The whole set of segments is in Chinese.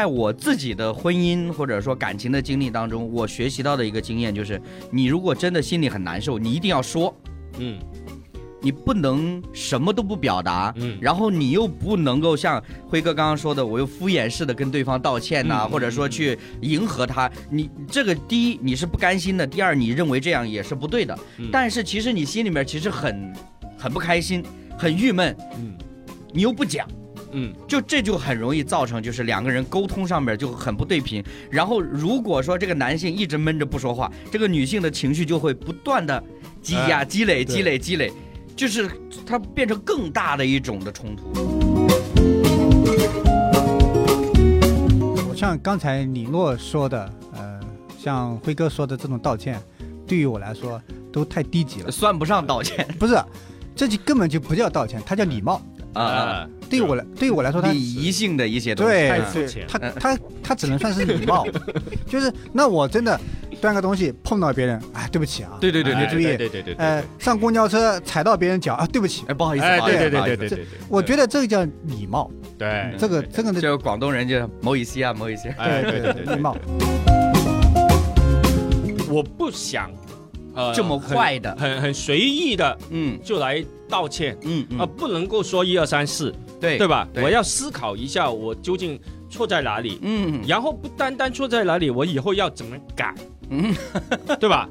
在我自己的婚姻或者说感情的经历当中，我学习到的一个经验就是，你如果真的心里很难受，你一定要说，嗯你不能什么都不表达。嗯，然后你又不能够像辉哥刚刚说的，我又敷衍式的跟对方道歉呐、嗯或者说去迎合他。你这个第一你是不甘心的，第二你认为这样也是不对的。嗯但是其实你心里面其实很很不开心，很郁闷，嗯你又不讲。嗯就这就很容易造成，就是两个人沟通上面就很不对频。然后如果说这个男性一直闷着不说话，这个女性的情绪就会不断的积压、哎积累、积累、积累，就是它变成更大的一种的冲突。我像刚才李诺说的，呃，像辉哥说的这种道歉，对于我来说都太低级了。算不上道歉不是，这就根本就不叫道歉，它叫礼貌。啊啊，对于我来，对于我来说，它礼仪性的一些东西。对他他他只能算是礼貌，就是那我真的端个东西碰到别人，哎，对不起啊，对对对对哎注意对对对对，呃，上公交车踩到别人脚啊，对不起，哎，不好意思，哎对对对对对我觉得这个叫礼貌，对。这个这个的这个广东人就某一些啊，某一些。哎对对对。对礼貌，我不想呃这么快的。很很很随意的嗯。就来道歉。啊，嗯。嗯，不能够说一二三四，对对吧？对。我要思考一下我究竟错在哪里，嗯。然后不单单错在哪里，我以后要怎么改，嗯。对吧？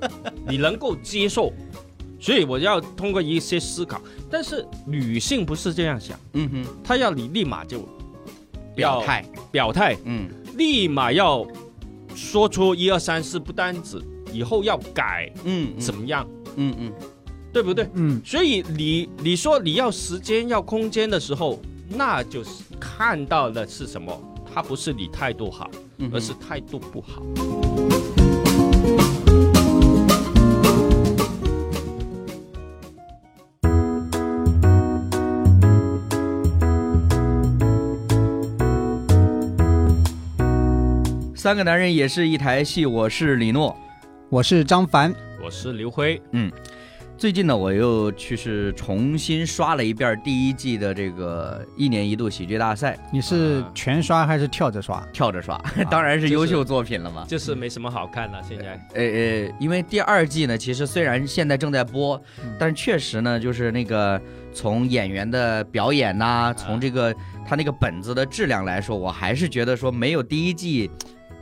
你能够接受，所以我要通过一些思考。但是女性不是这样想，嗯哼，她要你立马就表态，表态，嗯。立马要说出一二三四，不单止以后要改嗯怎么样，嗯嗯对不对？嗯，所以你你说你要时间要空间的时候，那就是看到的是什么？它不是你态度好，嗯，而是态度不好。三个男人也是一台戏，我是李诺。我是张凡，我是刘辉，嗯最近呢，我又去是重新刷了一遍第一季的这个一年一度喜剧大赛，你是啊全刷还是跳着刷？跳着刷，当然是优秀作品了嘛。就是没什么好看的。现在呃呃，因为第二季呢，其实虽然现在正在播，嗯但是确实呢，就是那个从演员的表演呐、从这个他那个本子的质量来说，我还是觉得说没有第一季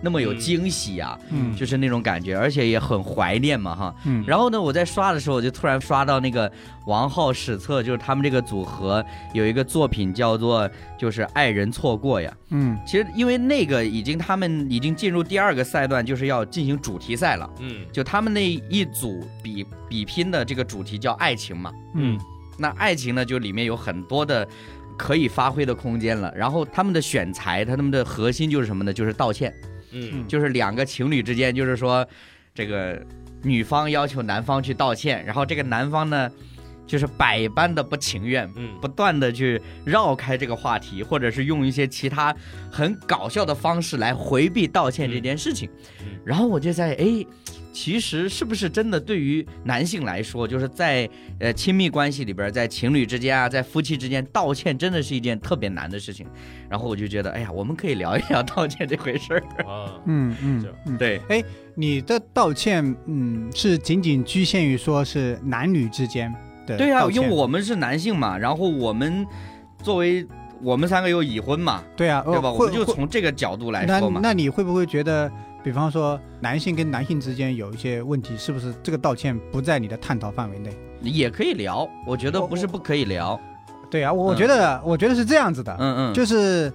那么有嗯惊喜啊，嗯就是那种感觉，而且也很怀念嘛哈。嗯然后呢，我在刷的时候，我就突然刷到那个王浩史册，就是他们这个组合有一个作品叫做就是《爱人错过》呀。嗯其实因为那个已经他们已经进入第二个赛段，就是要进行主题赛了。嗯就他们那一组比比拼的这个主题叫爱情嘛。嗯那爱情呢，就里面有很多的可以发挥的空间了。然后他们的选材，他们的核心就是什么呢？就是道歉。嗯就是两个情侣之间，就是说，这个女方要求男方去道歉，然后这个男方呢，就是百般的不情愿，嗯不断的去绕开这个话题，或者是用一些其他很搞笑的方式来回避道歉这件事情。嗯嗯然后我就在哎。其实是不是真的对于男性来说，就是在呃亲密关系里边，在情侣之间啊，在夫妻之间道歉，真的是一件特别难的事情。然后我就觉得，哎呀，我们可以聊一聊道歉这回事儿。啊嗯嗯是嗯，对，你的道歉，嗯，是仅仅局限于说是男女之间的对啊，因为我们是男性嘛，然后我们作为我们三个又已婚嘛，对啊，对吧？我们就从这个角度来说嘛。那你会不会觉得，比方说男性跟男性之间有一些问题，是不是这个道歉不在你的探讨范围内？也可以聊，我觉得不是不可以聊。对啊，我觉得我觉得是这样子的，嗯嗯，就是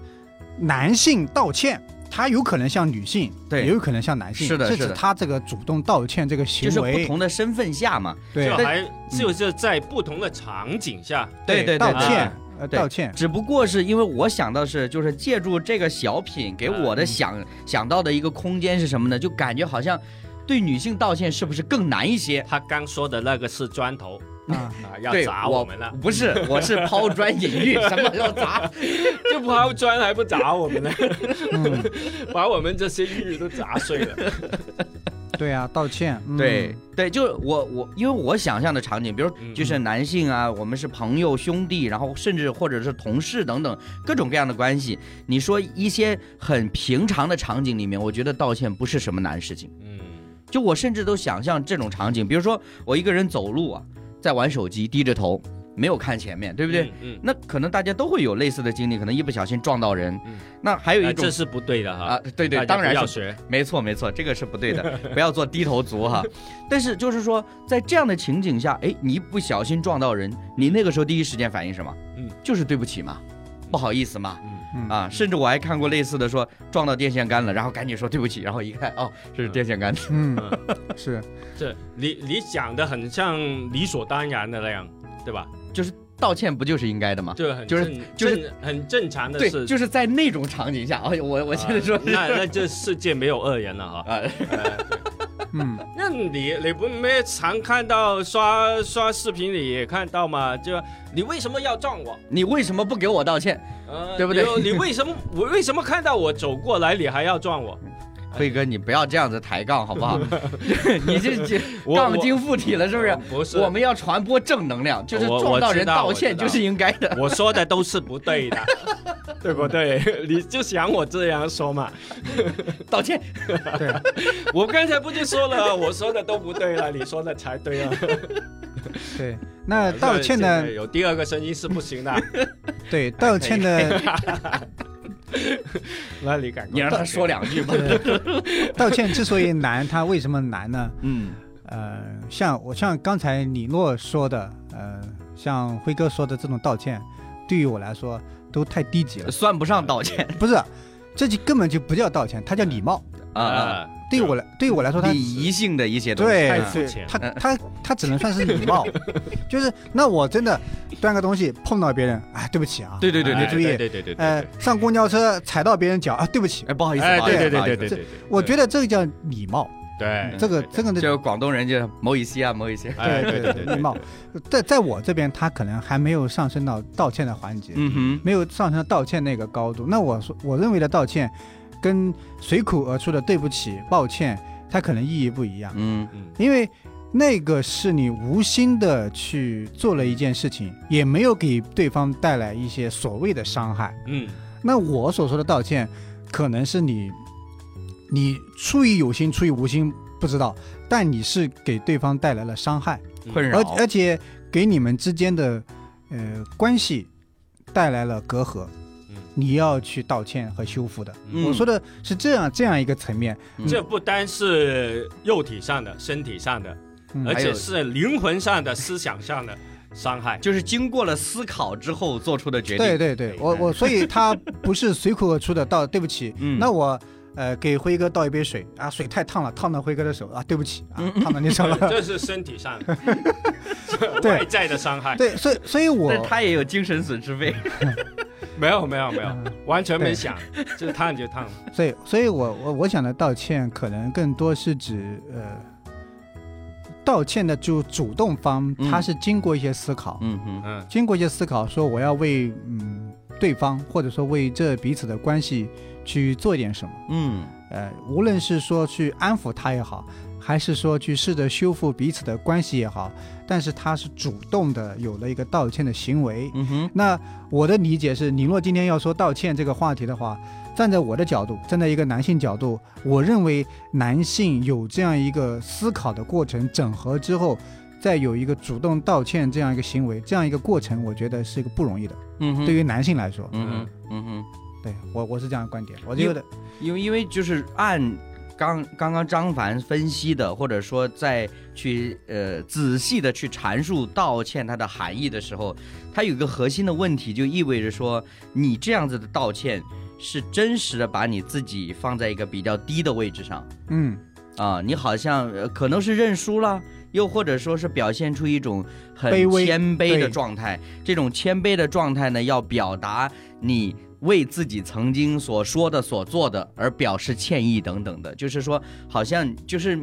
男性道歉。他有可能像女性，对也有可能像男性，是的是的指他这个主动道歉这个行为就是不，同的身份下嘛。对就还就是在不同的场景下，对对对对道歉啊，呃，对道歉，只不过是因为我想到是，就是借助这个小品给我的嗯想、想到的一个空间是什么呢？就感觉好像对女性道歉是不是更难一些？他刚说的那个是砖头啊，啊，要砸我们了，不是，我是抛砖引玉，什么要砸？就抛砖还不砸我们呢，嗯，把我们这些玉都砸碎了。对啊，道歉，嗯对，对，就是我我，因为我想象的场景，比如嗯就是男性啊，我们是朋友、兄弟，然后甚至或者是同事等等各种各样的关系。你说一些很平常的场景里面，我觉得道歉不是什么难事情。嗯就我甚至都想象这种场景，比如说我一个人走路啊，在玩手机，低着头，没有看前面，对不对？？嗯，那可能大家都会有类似的经历，可能一不小心撞到人。嗯那还有一种哎这是不对的哈。啊，对对，当然是要学。没错没错，这个是不对的，不要做低头族哈。但是就是说，在这样的情景下，哎，你一不小心撞到人，你那个时候第一时间反应什么？嗯，就是对不起嘛，不好意思嘛。嗯嗯啊，甚至我还看过类似的说撞到电线杆了，然后赶紧说对不起，然后一看哦是电线杆，嗯，嗯，是，这你你讲的很像理所当然的那样，对吧？就是道歉不就是应该的吗？就很就是正就是很正常的对，事。就是在那种场景下，哎，我我现在说啊那那这世界没有恶人了哈。嗯，那你你不没常看到刷刷视频里也看到吗？就你为什么要撞我？你为什么不给我道歉？呃，对不对你你为什么我为什么看到我走过来，你还要撞我？辉哥，你不要这样子抬杠好不好？你这 这杠精附体了是不是？不是，我们要传播正能量，就是我撞到人道道歉就是应该的。我说的都是不对的，对不对？你就想我这样说嘛？道歉，对，我刚才不就说了，我说的都不对了，你说的才对啊。对。那道歉现在的，有第二个声音是不行的，对，道歉的，那你赶快你让他说两句吧。道歉之所以难，他为什么难呢？嗯呃，像我像刚才李诺说的，呃，像辉哥说的这种道歉，对于我来说都太低级了。算不上道歉不是，这就根本就不叫道歉，它叫礼貌。啊啊，对于我来，对于我来说，它礼仪性的一些东西。对他他他只能算是礼貌，就是那我真的端个东西碰到别人，哎，对不起啊，对对对哎你注意对对对对对，呃，上公交车踩到别人脚啊，对不起，哎，不好意思，哎，对对对对对对，我觉得这个叫礼貌，对这个这个呢就广东人就某一些啊，某一些。对对对礼貌，在在我这边，他可能还没有上升到道歉的环节，嗯哼，没有上升到道歉那个高度。那我说我认为的道歉，跟随口而出的对不起、抱歉，它可能意义不一样，嗯。嗯因为那个是你无心的去做了一件事情，也没有给对方带来一些所谓的伤害。嗯。那我所说的道歉，可能是你你出于有心，出于无心不知道，但你是给对方带来了伤害，困扰。而而且给你们之间的呃关系带来了隔阂。嗯你要去道歉和修复的。嗯。我说的是这样这样一个层面，嗯。这不单是肉体上的、身体上的，嗯。而且是灵魂上的、思想上的伤害。就是经过了思考之后做出的决定。对对对，我我所以他不是随口而出的道，对不起，嗯。那我呃给辉哥倒一杯水。啊，水太烫了，烫到辉哥的手。啊，对不起。啊，嗯。烫到你手了。这是身体上的 外在的伤害。对，所以所以我他也有精神损失费。没有没有没有，完全没想，就是烫就烫了。所以所以我我我想的道歉可能更多是指呃。道歉的就主动方，嗯他是经过一些思考，嗯嗯，嗯经过一些思考，说我要为嗯对方，或者说为这彼此的关系去做一点什么。嗯呃，无论是说去安抚他也好，还是说去试着修复彼此的关系也好，但是他是主动的有了一个道歉的行为。嗯哼，那我的理解是，你若今天要说道歉这个话题的话，站在我的角度，站在一个男性角度，我认为男性有这样一个思考的过程，整合之后，再有一个主动道歉这样一个行为，这样一个过程，我觉得是一个不容易的。嗯哼，对于男性来说，嗯嗯，嗯哼。对我我是这样的观点，我觉得因为因为就是按刚刚刚张凡分析的，或者说在去呃仔细的去阐述道歉它的含义的时候，它有一个核心的问题，就意味着说你这样子的道歉是真实的把你自己放在一个比较低的位置上。嗯。啊，你好像、呃、可能是认输了。又或者说是表现出一种很谦卑的状态，这种谦卑的状态呢，要表达你为自己曾经所说的、所做的而表示歉意等等的，就是说，好像就是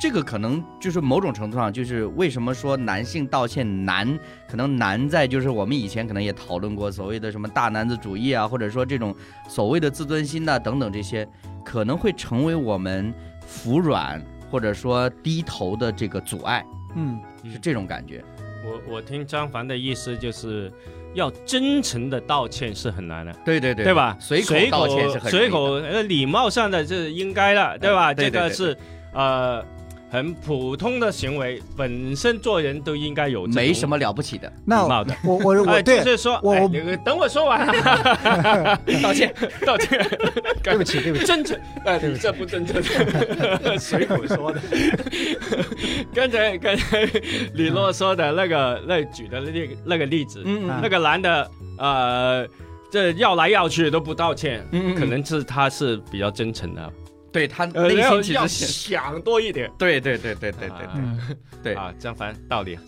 这个可能就是某种程度上，就是为什么说男性道歉难，可能难在就是我们以前可能也讨论过所谓的什么大男子主义啊，或者说这种所谓的自尊心呐、等等这些，可能会成为我们服软或者说低头的这个阻碍，嗯，是这种感觉。我我听张凡的意思就是。要真诚的道歉是很难的，对对对，对吧？随口道歉是很随口呃礼貌上的是应该的，对吧？对这个是呃很普通的行为，本身做人都应该有没什么了不起的。那礼貌的。我我我对，就是说我我等我说完，道歉。道歉，对不起对不起，真诚，哎，你这不真诚，随口说的。刚才刚才李洛说的那个那举的那那个例子，嗯那个男的呃，这要来要去都不道歉，嗯。可能是他是比较真诚的，对他呃，内要要心其实想多一点。对对对对对对对。嗯对。啊，张凡道理，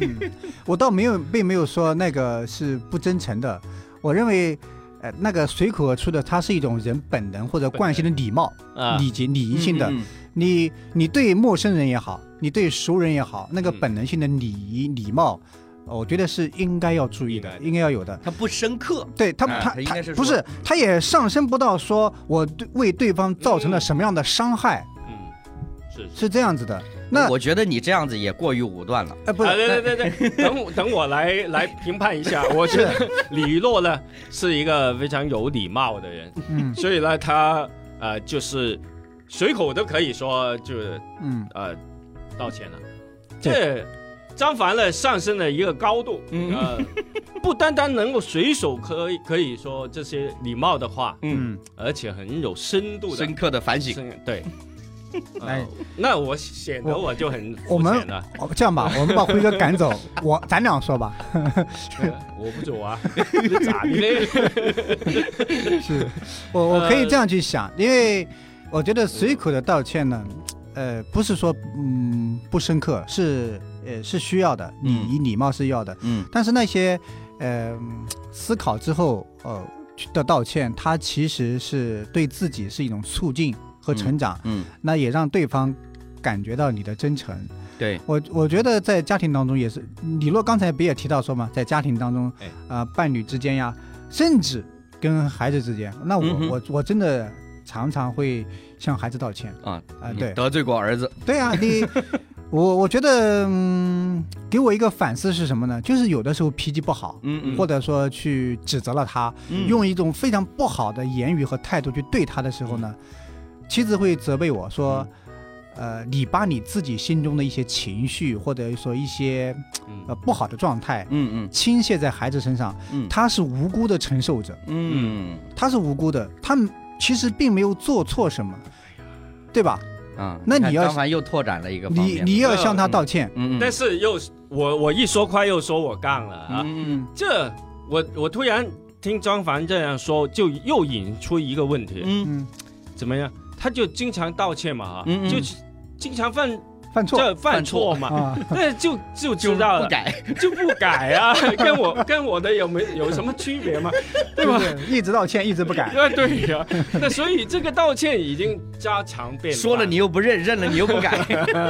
嗯，我倒没有，并没有说那个是不真诚的。我认为，呃，那个随口而出的，它是一种人本能或者惯性的礼貌、啊，礼节、礼仪性的。嗯你你对陌生人也好，你对熟人也好，那个嗯本能性的礼仪、礼貌，我觉得是应该要注意的，应该要有的。他不深刻，对他，他哎他不是，他也上升不到说我对为对方造成了什么样的伤害，嗯，是。是这样子的。那我觉得你这样子也过于武断了。哎不啊，是，对对对对，等我等我来来评判一下。我觉得李洛呢是一个非常有礼貌的人，嗯所以呢，他呃就是随口都可以说就是嗯呃道歉了。这张凡呢上升了一个高度，嗯呃，不单单能够随手可以可以说这些礼貌的话，嗯，嗯，而且很有深度的深刻的反省。对。哎呃那我显得我就很我们肤浅了，哦这样吧，我们把辉哥赶走，我咱俩说吧。呃我不走啊，你咋的嘞？是我我可以这样去想，因为我觉得随口的道歉呢，呃，不是说嗯不深刻，是呃是需要的，礼仪礼貌是要的，嗯。但是那些呃思考之后呃的道歉，它其实是对自己是一种促进和成长，嗯，那也让对方感觉到你的真诚。对，我我觉得在家庭当中也是，李洛刚才不也提到说嘛，在家庭当中哎，呃，伴侣之间呀，甚至跟孩子之间，那我、嗯我我真的常常会向孩子道歉。啊啊、对。得罪过儿子。对啊，你我我觉得嗯，给我一个反思是什么呢？就是有的时候脾气不好，嗯嗯，或者说去指责了他，嗯。用一种非常不好的言语和态度去对他的时候呢，妻子会责备我说。嗯。呃，你把你自己心中的一些情绪，或者说一些呃不好的状态，嗯嗯。倾泻在孩子身上，嗯。他是无辜的承受者，嗯。他是无辜的，他其实并没有做错什么，对吧？啊，那你要看张凡又拓展了一个方你面。你要向他道歉，嗯嗯，但是又我我一说快又说我杠了啊！嗯这我我突然听张凡这样说，就又引出一个问题，嗯嗯，怎么样？他就经常道歉嘛，哈、嗯嗯就经常犯犯错这犯错嘛，啊，那就就就知道了，不改。就不改啊，跟我跟我的有没有什么区别吗？对吧？就是一直道歉，一直不改，啊，对呀、那所以这个道歉已经家常便饭。说了你又不认，认了你又不改。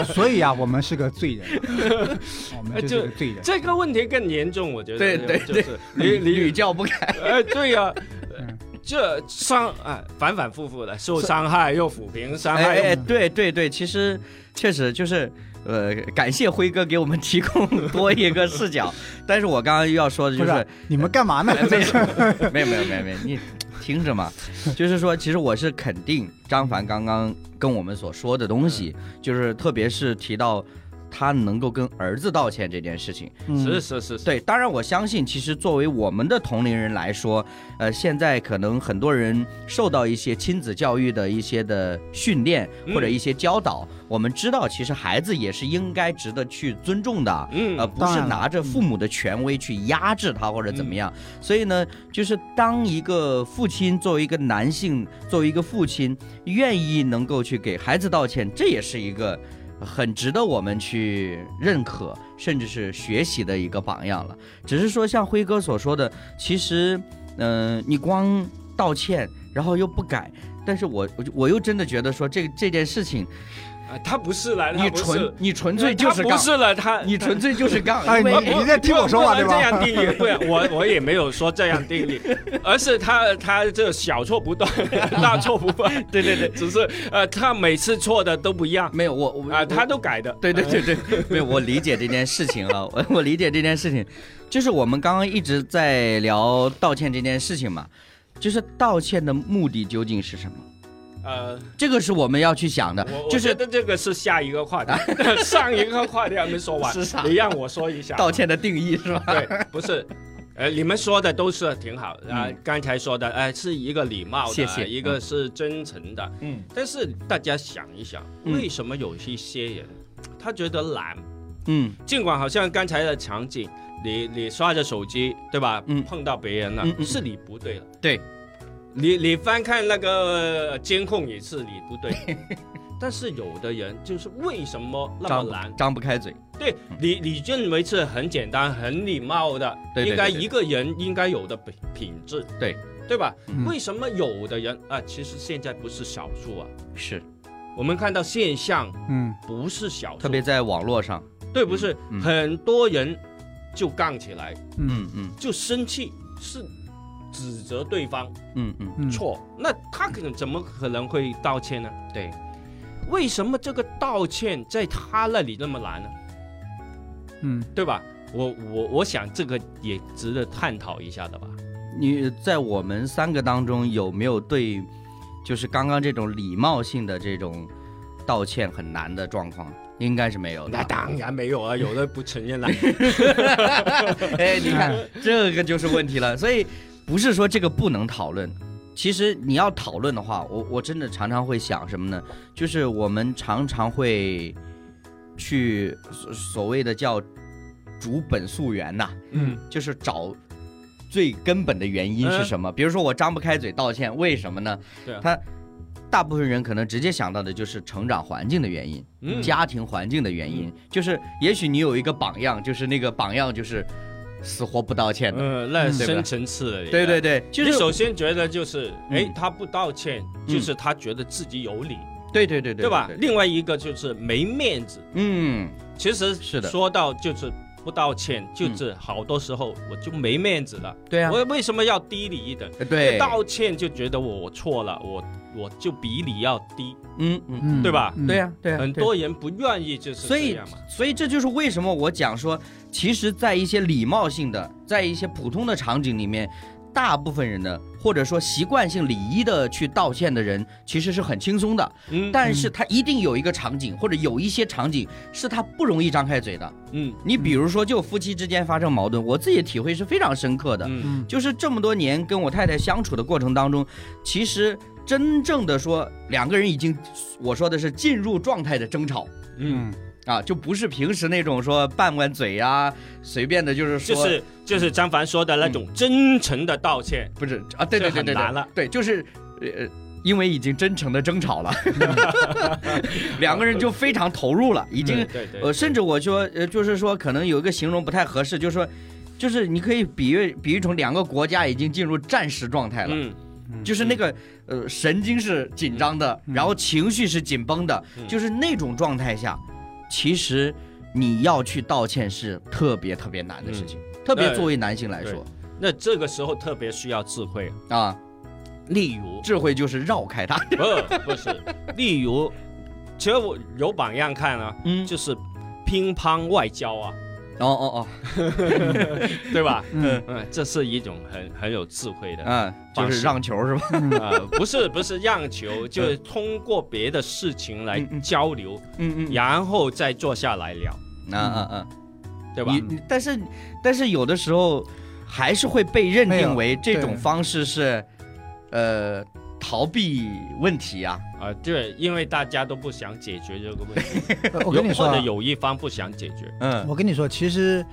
所以啊，我们是个罪人，我们就是个罪人。这个问题更严重，我觉得。对对就是你屡教不改。哎，对呀、嗯这伤啊，反反复复的受伤害又抚平伤害又，哎哎，对对对，其实确实就是。呃，感谢辉哥给我们提供 多一个视角，但是我刚刚又要说的就是是，你们干嘛呢？没有 没有没有没有，你听着嘛，就是说，其实我是肯定张凡刚刚跟我们所说的东西，就是特别是提到他能够跟儿子道歉这件事情。是是是是，对，当然我相信，其实作为我们的同龄人来说，呃，现在可能很多人受到一些亲子教育的一些的训练嗯或者一些教导，我们知道，其实孩子也是应该值得去尊重的。嗯呃，不是拿着父母的权威去压制他或者怎么样，所以呢，就是当一个父亲作为一个男性，作为一个父亲，愿意能够去给孩子道歉，这也是一个很值得我们去认可，甚至是学习的一个榜样了。只是说，像辉哥所说的，其实，嗯、你光道歉，然后又不改，但是我我我又真的觉得说这这件事情。啊他不是了，你纯你纯粹就是杠，不是了，他你纯粹就是杠，哎你你在听我说话不能对吧这样定义，不然我 我也没有说这样定义，而是他他这小错不断，大错不断，对对对，只是呃他每次错的都不一样没有我我啊，他都改的，对对对对，没有，我理解这件事情啊，我我理解这件事情，就是我们刚刚一直在聊道歉这件事情嘛，就是道歉的目的究竟是什么？呃，这个是我们要去想的就是这个是下一个话题，上一个话题还没说完是啥，你让我说一下道歉的定义是吧？对，不是。呃，你们说的都是挺好啊、嗯刚才说的，呃，是一个礼貌的，谢谢一个是真诚的。嗯但是大家想一想，嗯为什么有一些人他觉得懒？嗯尽管好像刚才的场景，你你刷着手机，对吧？嗯碰到别人了，是你不对了。对，你你翻看那个监控也是你不对。但是有的人就是为什么那么难？张不开嘴，对你，你认为是很简单、很礼貌的，对对对对。应该一个人应该有的品品质，对。对吧？嗯。为什么有的人啊，其实现在不是少数啊，是。我们看到现象嗯。不是小数，特别在网络上，对，不是、嗯很多人就杠起来，嗯嗯嗯就生气，是指责对方嗯嗯，嗯，错，那他可能怎么可能会道歉呢？对，为什么这个道歉在他那里那么难呢？嗯对吧？我我我想这个也值得探讨一下的吧。你在我们三个当中有没有对，就是刚刚这种礼貌性的这种道歉很难的状况？应该是没有的。那当然没有啊，有的不承认了。哎，你看这个就是问题了。所以不是说这个不能讨论，其实你要讨论的话，我我真的常常会想什么呢？就是我们常常会去所所谓的叫逐本溯源呐、嗯就是找最根本的原因是什么。比如说我张不开嘴道歉，为什么呢？对啊他大部分人可能直接想到的就是成长环境的原因。嗯，家庭环境的原因，就是也许你有一个榜样，就是那个榜样就是死活不道歉的。嗯，那深层次的。对对。对，就是首先觉得就是，哎嗯，他不道歉，嗯就是他觉得自己有理，对对对对，对吧？另外一个就是没面子。嗯，其实是的说到就是不道歉，就是好多时候我就没面子了。对啊，我为什么要低你一等？对，道歉就觉得我错了，我我就比你要低，嗯嗯，嗯，对吧嗯对呀对啊，很多人不愿意就是所以这样嘛。所以这就是为什么我讲说，其实，在一些礼貌性的，在一些普通的场景里面，大部分人的或者说习惯性礼仪的去道歉的人，其实是很轻松的。嗯但是他一定有一个场景，或者有一些场景是他不容易张开嘴的。嗯你比如说，就夫妻之间发生矛盾，我自己的体会是非常深刻的。嗯嗯就是这么多年跟我太太相处的过程当中，其实真正的说两个人已经，我说的是进入状态的争吵嗯，啊，就不是平时那种说拌拌嘴呀、随便的，就是说就是就是张凡说的那种真诚的道歉。不是啊，对对对对难了，对，就是呃。因为已经真诚的争吵了，两个人就非常投入了，已经对对对，呃，甚至我说，呃，就是说，可能有一个形容不太合适，就是说，就是你可以比喻比喻成两个国家已经进入战时状态了，嗯就是那个呃神经是紧张的，嗯然后情绪是紧绷的，嗯就是那种状态下，其实你要去道歉是特别特别难的事情，特别作为男性来说。那这个时候特别需要智慧。啊，例如，智慧就是绕开他，不不是，例如，其实我有榜样看啊，嗯，就是乒乓外交啊，哦哦哦。对吧？嗯。嗯，这是一种很很有智慧的哦，嗯，就是让球是吧？嗯啊、不是不是让球，就是通过别的事情来交流，嗯嗯，然后再坐下来聊，嗯嗯嗯，对吧？你？但是但是有的时候还是会被认定为这种方式是，呃，逃避问题啊。啊，对，因为大家都不想解决这个问题，呃 我跟你说啊或者，有一方不想解决，嗯我跟你说，其实，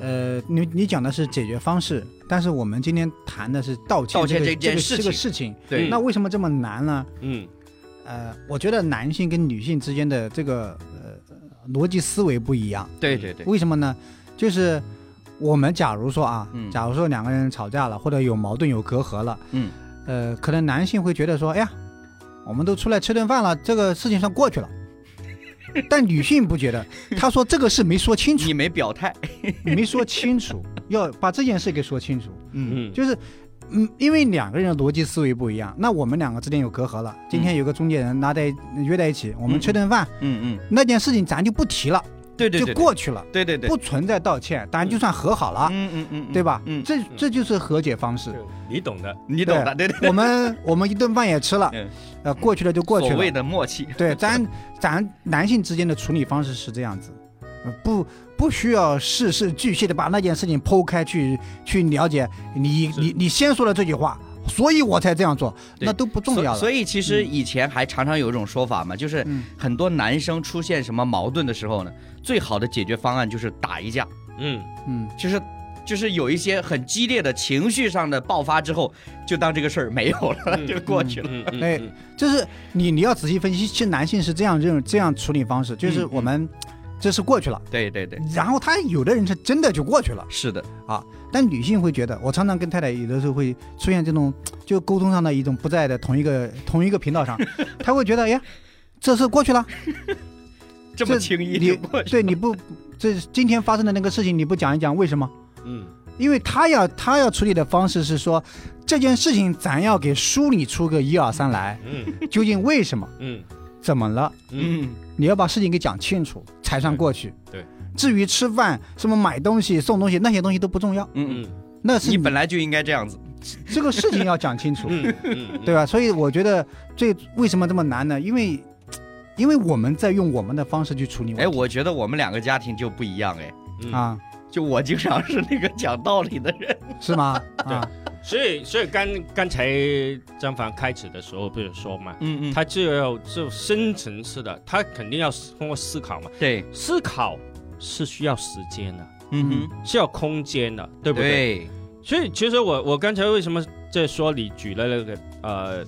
呃，你你讲的是解决方式，但是我们今天谈的是道歉这个道歉这件个这个事情事情。对那为什么这么难呢？嗯呃，我觉得男性跟女性之间的这个呃逻辑思维不一样。对对对，为什么呢？就是我们假如说啊，嗯假如说两个人吵架了，或者有矛盾、有隔阂了，嗯呃，可能男性会觉得说，哎呀，我们都出来吃顿饭了，这个事情算过去了。但女性不觉得，她说这个事没说清楚你，没表态，没说清楚，要把这件事给说清楚。嗯嗯就是，嗯，因为两个人的逻辑思维不一样，那我们两个之间有隔阂了。今天有个中介人拉在约在一起，我们吃顿饭，嗯嗯，那件事情咱就不提了，就对对对，过去了，对对对，不存在道歉，当然就算和好了，嗯嗯嗯，对吧？嗯，这这就是和解方式。你懂的，你懂的，对对，我们我们一顿饭也吃了嗯，呃，过去了就过去了。所谓了。的默契，对，咱咱男性之间的处理方式是这样子，呃不不需要事事俱细的把那件事情剖开去去了解。你你你先说了这句话，所以我才这样做，那都不重要了。所以其实以前还常常有一种说法嘛，就是嗯。很多男生出现什么矛盾的时候呢，最好的解决方案就是打一架，嗯，嗯，就是就是有一些很激烈的情绪上的爆发之后，就当这个事儿没有了，嗯 就过去了。嗯嗯哎嗯。就是你你要仔细分析，其实男性是这样认这样处理方式，就是嗯。我们这是过去了，对对对，然后他有的人是真的就过去了。是的。啊，但女性会觉得，我常常跟太太有的时候会出现这种就沟通上的一种不在的同一个同一个频道上，她会觉得，哎呀，这事过去了，这么轻易你就过去。对你不，这今天发生的那个事情你不讲一讲为什么？嗯因为他要他要处理的方式是说，这件事情咱要给梳理出个一二三来，嗯究竟为什么，嗯怎么了？嗯嗯，你要把事情给讲清楚，才算过去。对，至于吃饭、什么买东西、送东西那些东西都不重要，嗯嗯，嗯那是你本来就应该这样子。这个事情要讲清楚。嗯嗯，对吧？所以我觉得这为什么这么难呢？因为，因为我们在用我们的方式去处理哎，我觉得我们两个家庭就不一样哎，嗯。啊，就我经常是那个讲道理的人。是吗？啊，所以所以刚刚才张凡开始的时候不是说嘛，嗯嗯，他就要就深层次的，他肯定要通过思考嘛，对，思考是需要时间的，嗯哼，是要空间的，对不对？对，所以其实我我刚才为什么在说你举了那个呃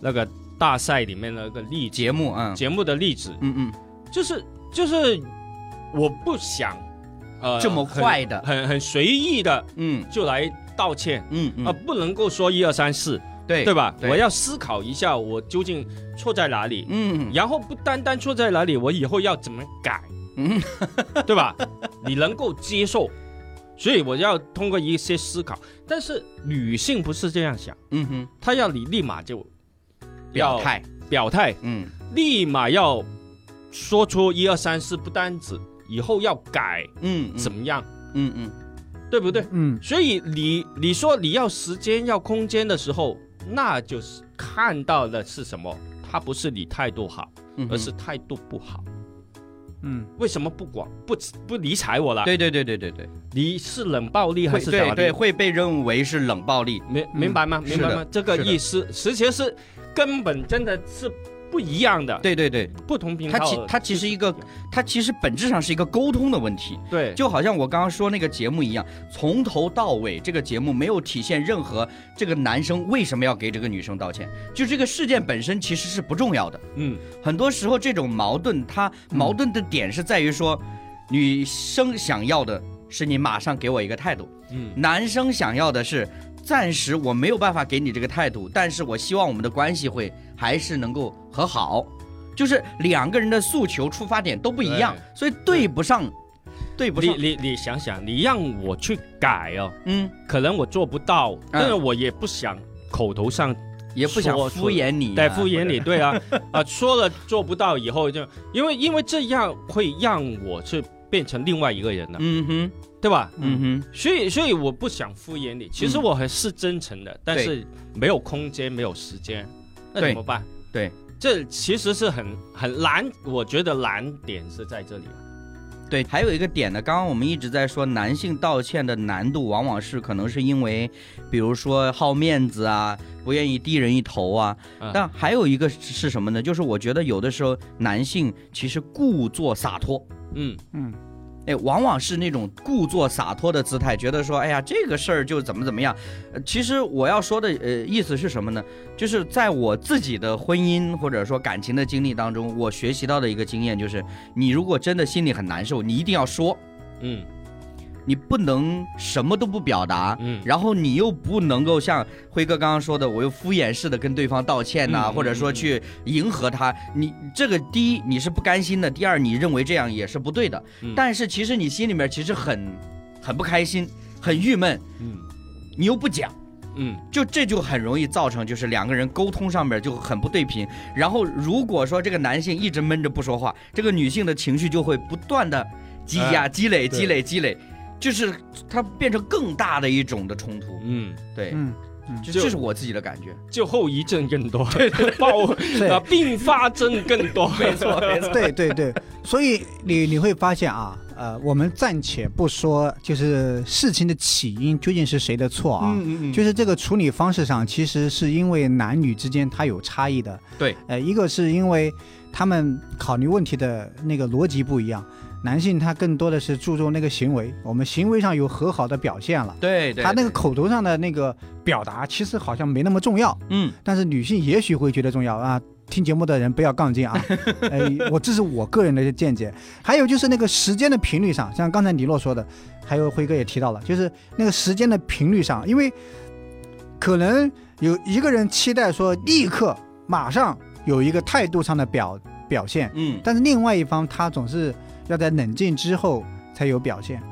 那个大赛里面那个例子节目啊，节目的例子，嗯嗯，就是就是我不想呃这么快的。很很很随意的嗯。就来道歉嗯嗯。啊、不能够说一二三四，对对吧？对。我要思考一下我究竟错在哪里，嗯。然后不单单错在哪里，我以后要怎么改，嗯，对吧？你能够接受，所以我要通过一些思考。但是女性不是这样想，嗯哼，她要你立马就表态，表态，嗯立马要说出一二三四，不单止以后要改嗯，怎么样，嗯嗯对不对？嗯，所以你你说你要时间要空间的时候，那就是看到的是什么？他不是你态度好，嗯，而是态度不好。嗯，为什么不管不不理睬我了？对对对对对对，你是冷暴力还是咋的？对对会被认为是冷暴力，明明白吗？明白吗？这个意思其实是根本真的是不一样的，对对对，不同频道。它其它其实一个它其实本质上是一个沟通的问题，对，就好像我刚刚说那个节目一样，从头到尾这个节目没有体现任何这个男生为什么要给这个女生道歉，就这个事件本身其实是不重要的。嗯很多时候这种矛盾，它矛盾的点是在于说，女生想要的是你马上给我一个态度，嗯男生想要的是暂时我没有办法给你这个态度，但是我希望我们的关系会还是能够和好，就是两个人的诉求出发点都不一样，所以对不上，对不上，你你你想想，你让我去改哦，嗯，可能我做不到，但是我也不想口头上也不想说敷衍你、啊，对敷衍你，对啊啊说了做不到以后就因为因为这样会让我是变成另外一个人了，嗯哼，对吧？嗯哼，所以所以我不想敷衍你，其实嗯我还是真诚的，但是没有空间，没有时间，那怎么办？对，这其实是很很难，我觉得难点是在这里。对，还有一个点呢，刚刚我们一直在说男性道歉的难度，往往是可能是因为，比如说好面子啊，不愿意低人一头啊。嗯但还有一个是什么呢？就是我觉得有的时候男性其实故作洒脱，嗯嗯，哎，往往是那种故作洒脱的姿态，觉得说，哎呀，这个事儿就怎么怎么样。呃，其实我要说的呃意思是什么呢？就是在我自己的婚姻或者说感情的经历当中，我学习到的一个经验就是，你如果真的心里很难受，你一定要说。嗯你不能什么都不表达，嗯。然后你又不能够像辉哥刚刚说的，我又敷衍式的跟对方道歉呐、嗯或者说去迎合他，你这个第一你是不甘心的，第二你认为这样也是不对的，嗯。但是其实你心里面其实很很不开心，很郁闷，嗯。你又不讲。嗯。就这就很容易造成，就是两个人沟通上面就很不对频。然后如果说这个男性一直闷着不说话，这个女性的情绪就会不断的积压、哎积累、积累、积累，就是它变成更大的一种的冲突。嗯，对，嗯，这就这是我自己的感觉。就后遗症更多，爆 对啊并发症更多。没错，没错。对对对，所以你你会发现啊，呃，我们暂且不说，就是事情的起因究竟是谁的错啊，嗯嗯就是这个处理方式上，其实是因为男女之间它有差异的。对，呃，一个是因为他们考虑问题的那个逻辑不一样，男性他更多的是注重那个行为，我们行为上有和好的表现了。对对，他那个口头上的那个表达，其实好像没那么重要，嗯但是女性也许会觉得重要啊。听节目的人不要杠精啊，哎，我这是我个人的见解。还有就是那个时间的频率上，像刚才李洛说的，还有辉哥也提到了，就是那个时间的频率上，因为可能有一个人期待说立刻马上有一个态度上的表表现，嗯但是另外一方他总是要在冷静之后才有表现。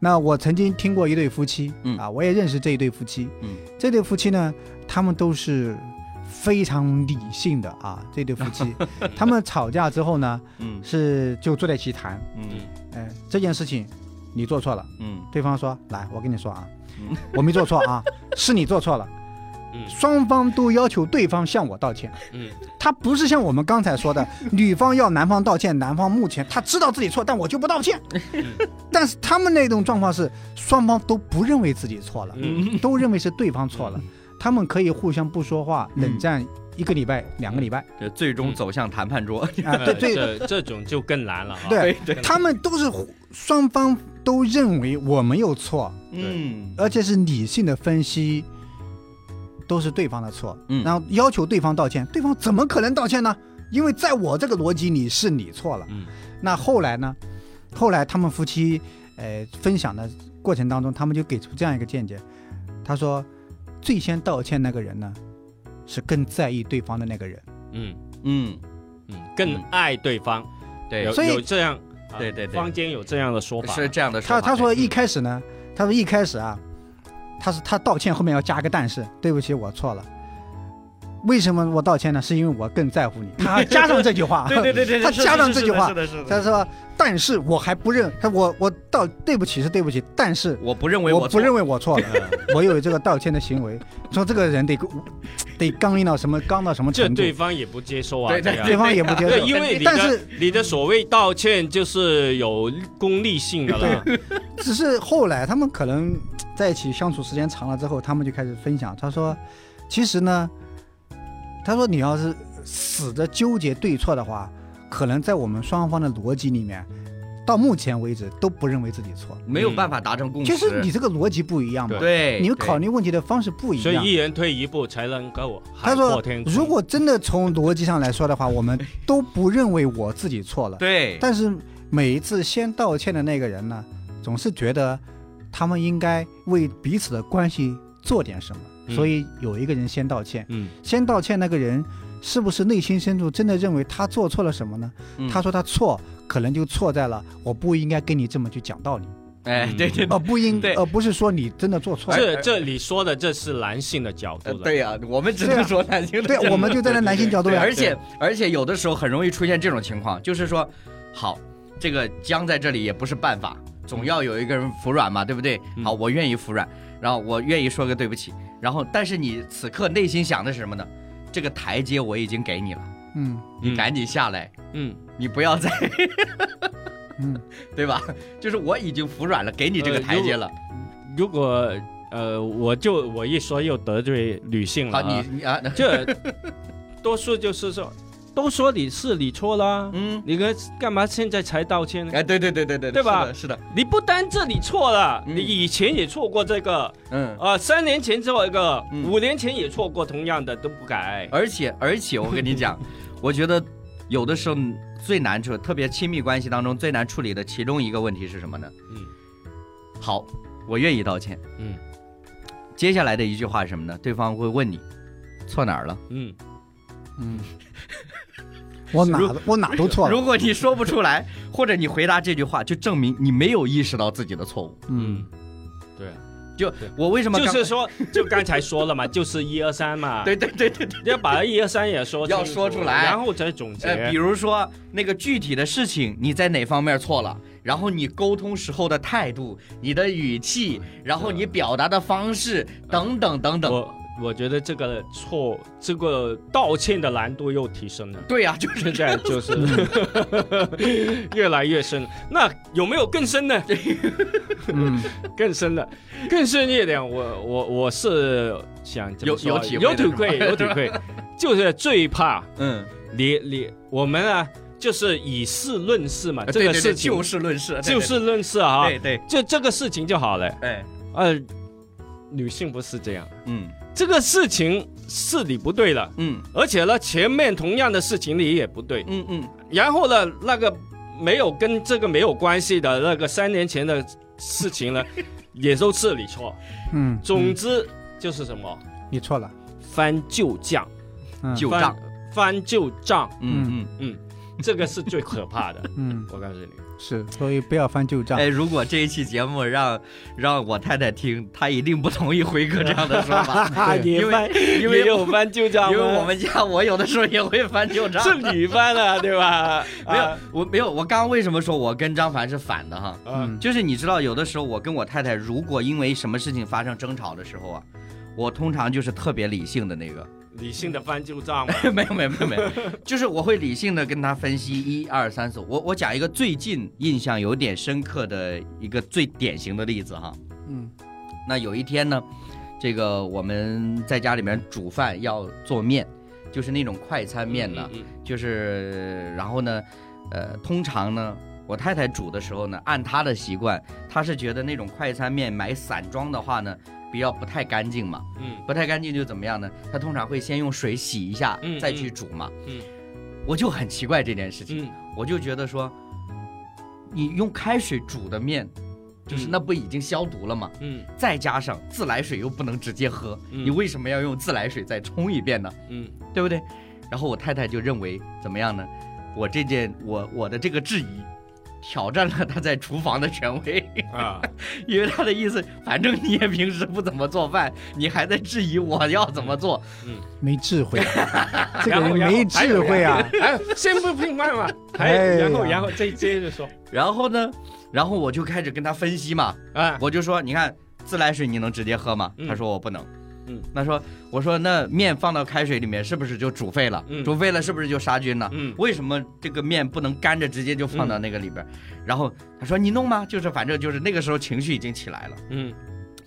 那我曾经听过一对夫妻，嗯。啊，我也认识这一对夫妻，嗯。这对夫妻呢，他们都是非常理性的啊，这对夫妻，他们吵架之后呢，嗯。是就坐在一起谈，嗯。哎，这件事情你做错了，嗯。对方说，来，我跟你说啊嗯，我没做错啊，是你做错了，嗯。双方都要求对方向我道歉。嗯。他不是像我们刚才说的，女方要男方道歉，男方目前他知道自己错，但我就不道歉。嗯。但是他们那种状况是，双方都不认为自己错了，嗯。都认为是对方错了，他们可以互相不说话，嗯冷战一个礼拜、两个礼拜。这最终走向谈判桌。啊，对 对。呃这这种就更难了对，他们都是双方都认为我没有错，嗯。而且是理性的分析，都是对方的错，嗯然后要求对方道歉，对方怎么可能道歉呢？因为在我这个逻辑里是你错了。嗯那后来呢？后来他们夫妻呃分享的过程当中，他们就给出这样一个见解，他说，最先道歉那个人呢，是更在意对方的那个人。嗯嗯，嗯，更爱对方。对有，所以有这样，啊对对对坊间有这样的说法。是这样的说法。他他说一开始呢，他说一开始啊，他是他道歉后面要加个但是，对不起，我错了。为什么我道歉呢？是因为我更在乎你。他加上这句话，对对对对，他加上这句话是的，是的，是他。说，但是我还不认他，我我道对不起是对不起，但是我不认为错我不认为我错了，呃 我有这个道歉的行为。说这个人得得刚硬到什么刚到什么程度，对方也不接受啊，对方也不接对，受。因为但是你的所谓道歉就是有功利性的了。只是后来他们可能在一起相处时间长了之后，他们就开始分享。他说，其实呢，他说你要是死着纠结对错的话，可能在我们双方的逻辑里面，到目前为止都不认为自己错，没有办法达成共识。就是你这个逻辑不一样嘛。对，你们考虑问题的方式不一样。所以一人退一步才能够海他说。如果真的从逻辑上来说的话，我们都不认为我自己错了。对，但是每一次先道歉的那个人呢，总是觉得他们应该为彼此的关系做点什么，嗯所以有一个人先道歉。嗯先道歉那个人是不是内心深处真的认为他做错了什么呢？嗯他说他错，可能就错在了我不应该跟你这么去讲道理，哎，嗯对对哦不应对呃不是说你真的做错了。这这里说的这是男性的角度的。呃对呀，我们只能说男性的对角，度我们就站在男性角度，呀。而且而且有的时候很容易出现这种情况，就是说，好，这个僵在这里也不是办法，总要有一个人服软嘛，对不对？嗯好，我愿意服软，然后我愿意说个对不起，然后但是你此刻内心想的是什么呢？这个台阶我已经给你了，嗯。你赶紧下来，嗯，你不要再 嗯，对吧？就是我已经服软了，给你这个台阶了。如果呃，我就我一说又得罪女性了好，啊，你你啊，这 多数就是说，都说你是你错了，嗯，你跟干嘛现在才道歉呢？哎，对对对对对，对吧是的，是的，你不单这里错了，嗯你以前也错过这个，嗯。啊，三年前错一个，嗯五年前也错过同样的都不改。而且而且，我跟你讲，我觉得有的时候最难处，特别亲密关系当中最难处理的其中一个问题是什么呢？嗯，好，我愿意道歉。嗯接下来的一句话是什么呢？对方会问你错哪儿了。嗯，嗯，我哪我哪都错了。如果你说不出来，或者你回答这句话，就证明你没有意识到自己的错误。嗯，对，就我为什么刚就是说，就刚才说了嘛，就是一二三嘛，对对对对对。要把一二三也说要说出来然后再总结。呃，比如说那个具体的事情，你在哪方面错了，然后你沟通时候的态度、你的语气，然后你表达的方式等等等等。我我觉得这个错，这个道歉的难度又提升了。对呀、就是现在就是 越来越深，那有没有更深的？嗯，更深的，更深一点，我我我是想有有体会有体会，有体会，就是最怕嗯，你你我们啊，就是以事论事嘛，这个事情。就事论事，就事论事啊，对对，就这个事情就好了。哎，呃，女性不是这样，嗯。这个事情是你不对了，嗯。而且呢，前面同样的事情你也不对，嗯嗯，然后呢，那个没有跟这个没有关系的那个三年前的事情呢，也都是你错。嗯，总之就是什么，你错了，翻旧账，嗯。旧账，翻翻旧账，嗯嗯。嗯。这个是最可怕的。嗯。我告诉你，是，所以不要翻旧账。哎，如果这一期节目让让我太太听，她一定不同意辉哥这样的说法，因为，因为也有翻旧账，因为我们家我有的时候也会翻旧账。是你翻的，对吧？没有啊，我没有，我刚刚为什么说我跟张凡是反的哈？嗯就是你知道，有的时候我跟我太太如果因为什么事情发生争吵的时候啊，我通常就是特别理性的那个，理性的翻旧账嘛。没有没有没有没有，就是我会理性的跟他分析一二三四。我我讲一个最近印象有点深刻的一个最典型的例子哈。嗯那有一天呢，这个我们在家里面煮饭要做面，就是那种快餐面呢，嗯嗯就是然后呢，呃，通常呢。我太太煮的时候呢，按她的习惯，她是觉得那种快餐面买散装的话呢，比较不太干净嘛，嗯不太干净就怎么样呢？他通常会先用水洗一下，嗯再去煮嘛。嗯我就很奇怪这件事情，嗯我就觉得说，你用开水煮的面，就是嗯那不已经消毒了吗？嗯再加上自来水又不能直接喝，嗯你为什么要用自来水再冲一遍呢？嗯对不对？然后我太太就认为怎么样呢？我这件我我的这个质疑，挑战了他在厨房的权威，啊，因为他的意思，反正你也平时不怎么做饭，你还在质疑我要怎么做，嗯。没智慧，这个然后人没智慧啊！哎，先不评判嘛，还哎然后然后再接着说。然后呢，然后我就开始跟他分析嘛，啊，我就说，你看自来水你能直接喝吗？他说我不能。嗯，那说我说那面放到开水里面是不是就煮沸了？嗯煮沸了是不是就杀菌了？嗯为什么这个面不能干着直接就放到那个里边？然后他说你弄吗？就是反正就是那个时候情绪已经起来了。嗯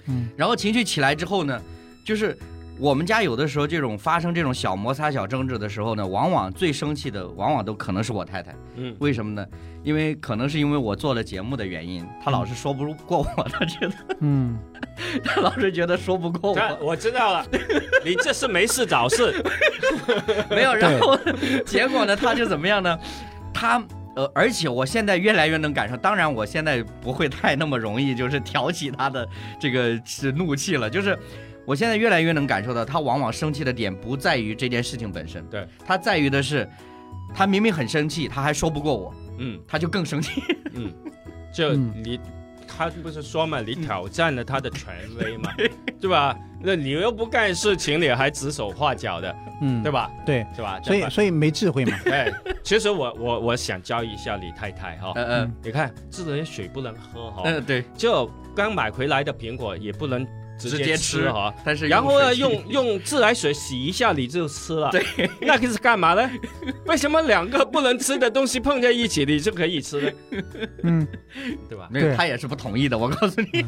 嗯然后情绪起来之后呢，就是我们家有的时候这种发生这种小摩擦、小争执的时候呢，往往最生气的往往都可能是我太太。嗯为什么呢？因为可能是因为我做了节目的原因，她老是说不过我，她觉得嗯，她老是觉得说不过我。我知道了，你这是没事找事，没有，然后结果呢，他就怎么样呢？他呃，而且我现在越来越能感受，当然我现在不会太那么容易就是挑起他的这个是怒气了，就是。我现在越来越能感受到，他往往生气的点不在于这件事情本身，对，他在于的是，他明明很生气，他还说不过我，嗯他就更生气。嗯，就嗯你。他不是说嘛，你挑战了他的权威嘛，对吧？那你又不干事情，你还指手画脚的，嗯，对吧？对，是吧？所以所以没智慧嘛。哎，其实我我我想教育一下李太太哈，嗯嗯你看自来水不能喝哈，嗯，对，就刚买回来的苹果也不能直直接接吃吃哈，但是然后呢，用用自来水洗一下你就吃了，对，那个是干嘛呢？为什么两个不能吃的东西碰在一起你就可以吃呢？嗯，对吧？没有，他也是不同意的。我告诉你，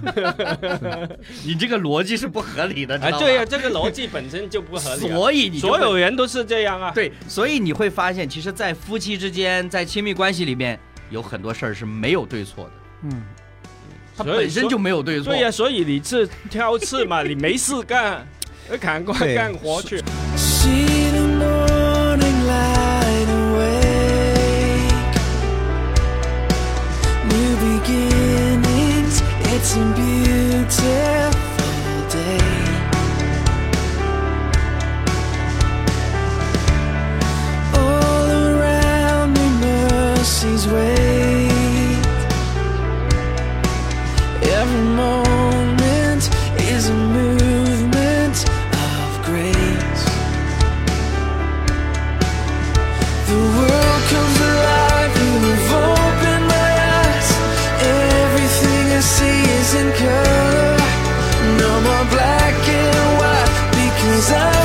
你这个逻辑是不合理的，知啊，对呀、这个逻辑本身就不合理、啊，所以你所有人都是这样啊。对，所以你会发现，其实，在夫妻之间，在亲密关系里面，有很多事儿是没有对错的，嗯，它所以本身就没有对错。对呀、所以你是挑刺嘛，你没事干，赶快干活去。See the morning light awake. New beginnings It's a beautiful day. All around me, mercies wait. I see is in color. No more black and white because I've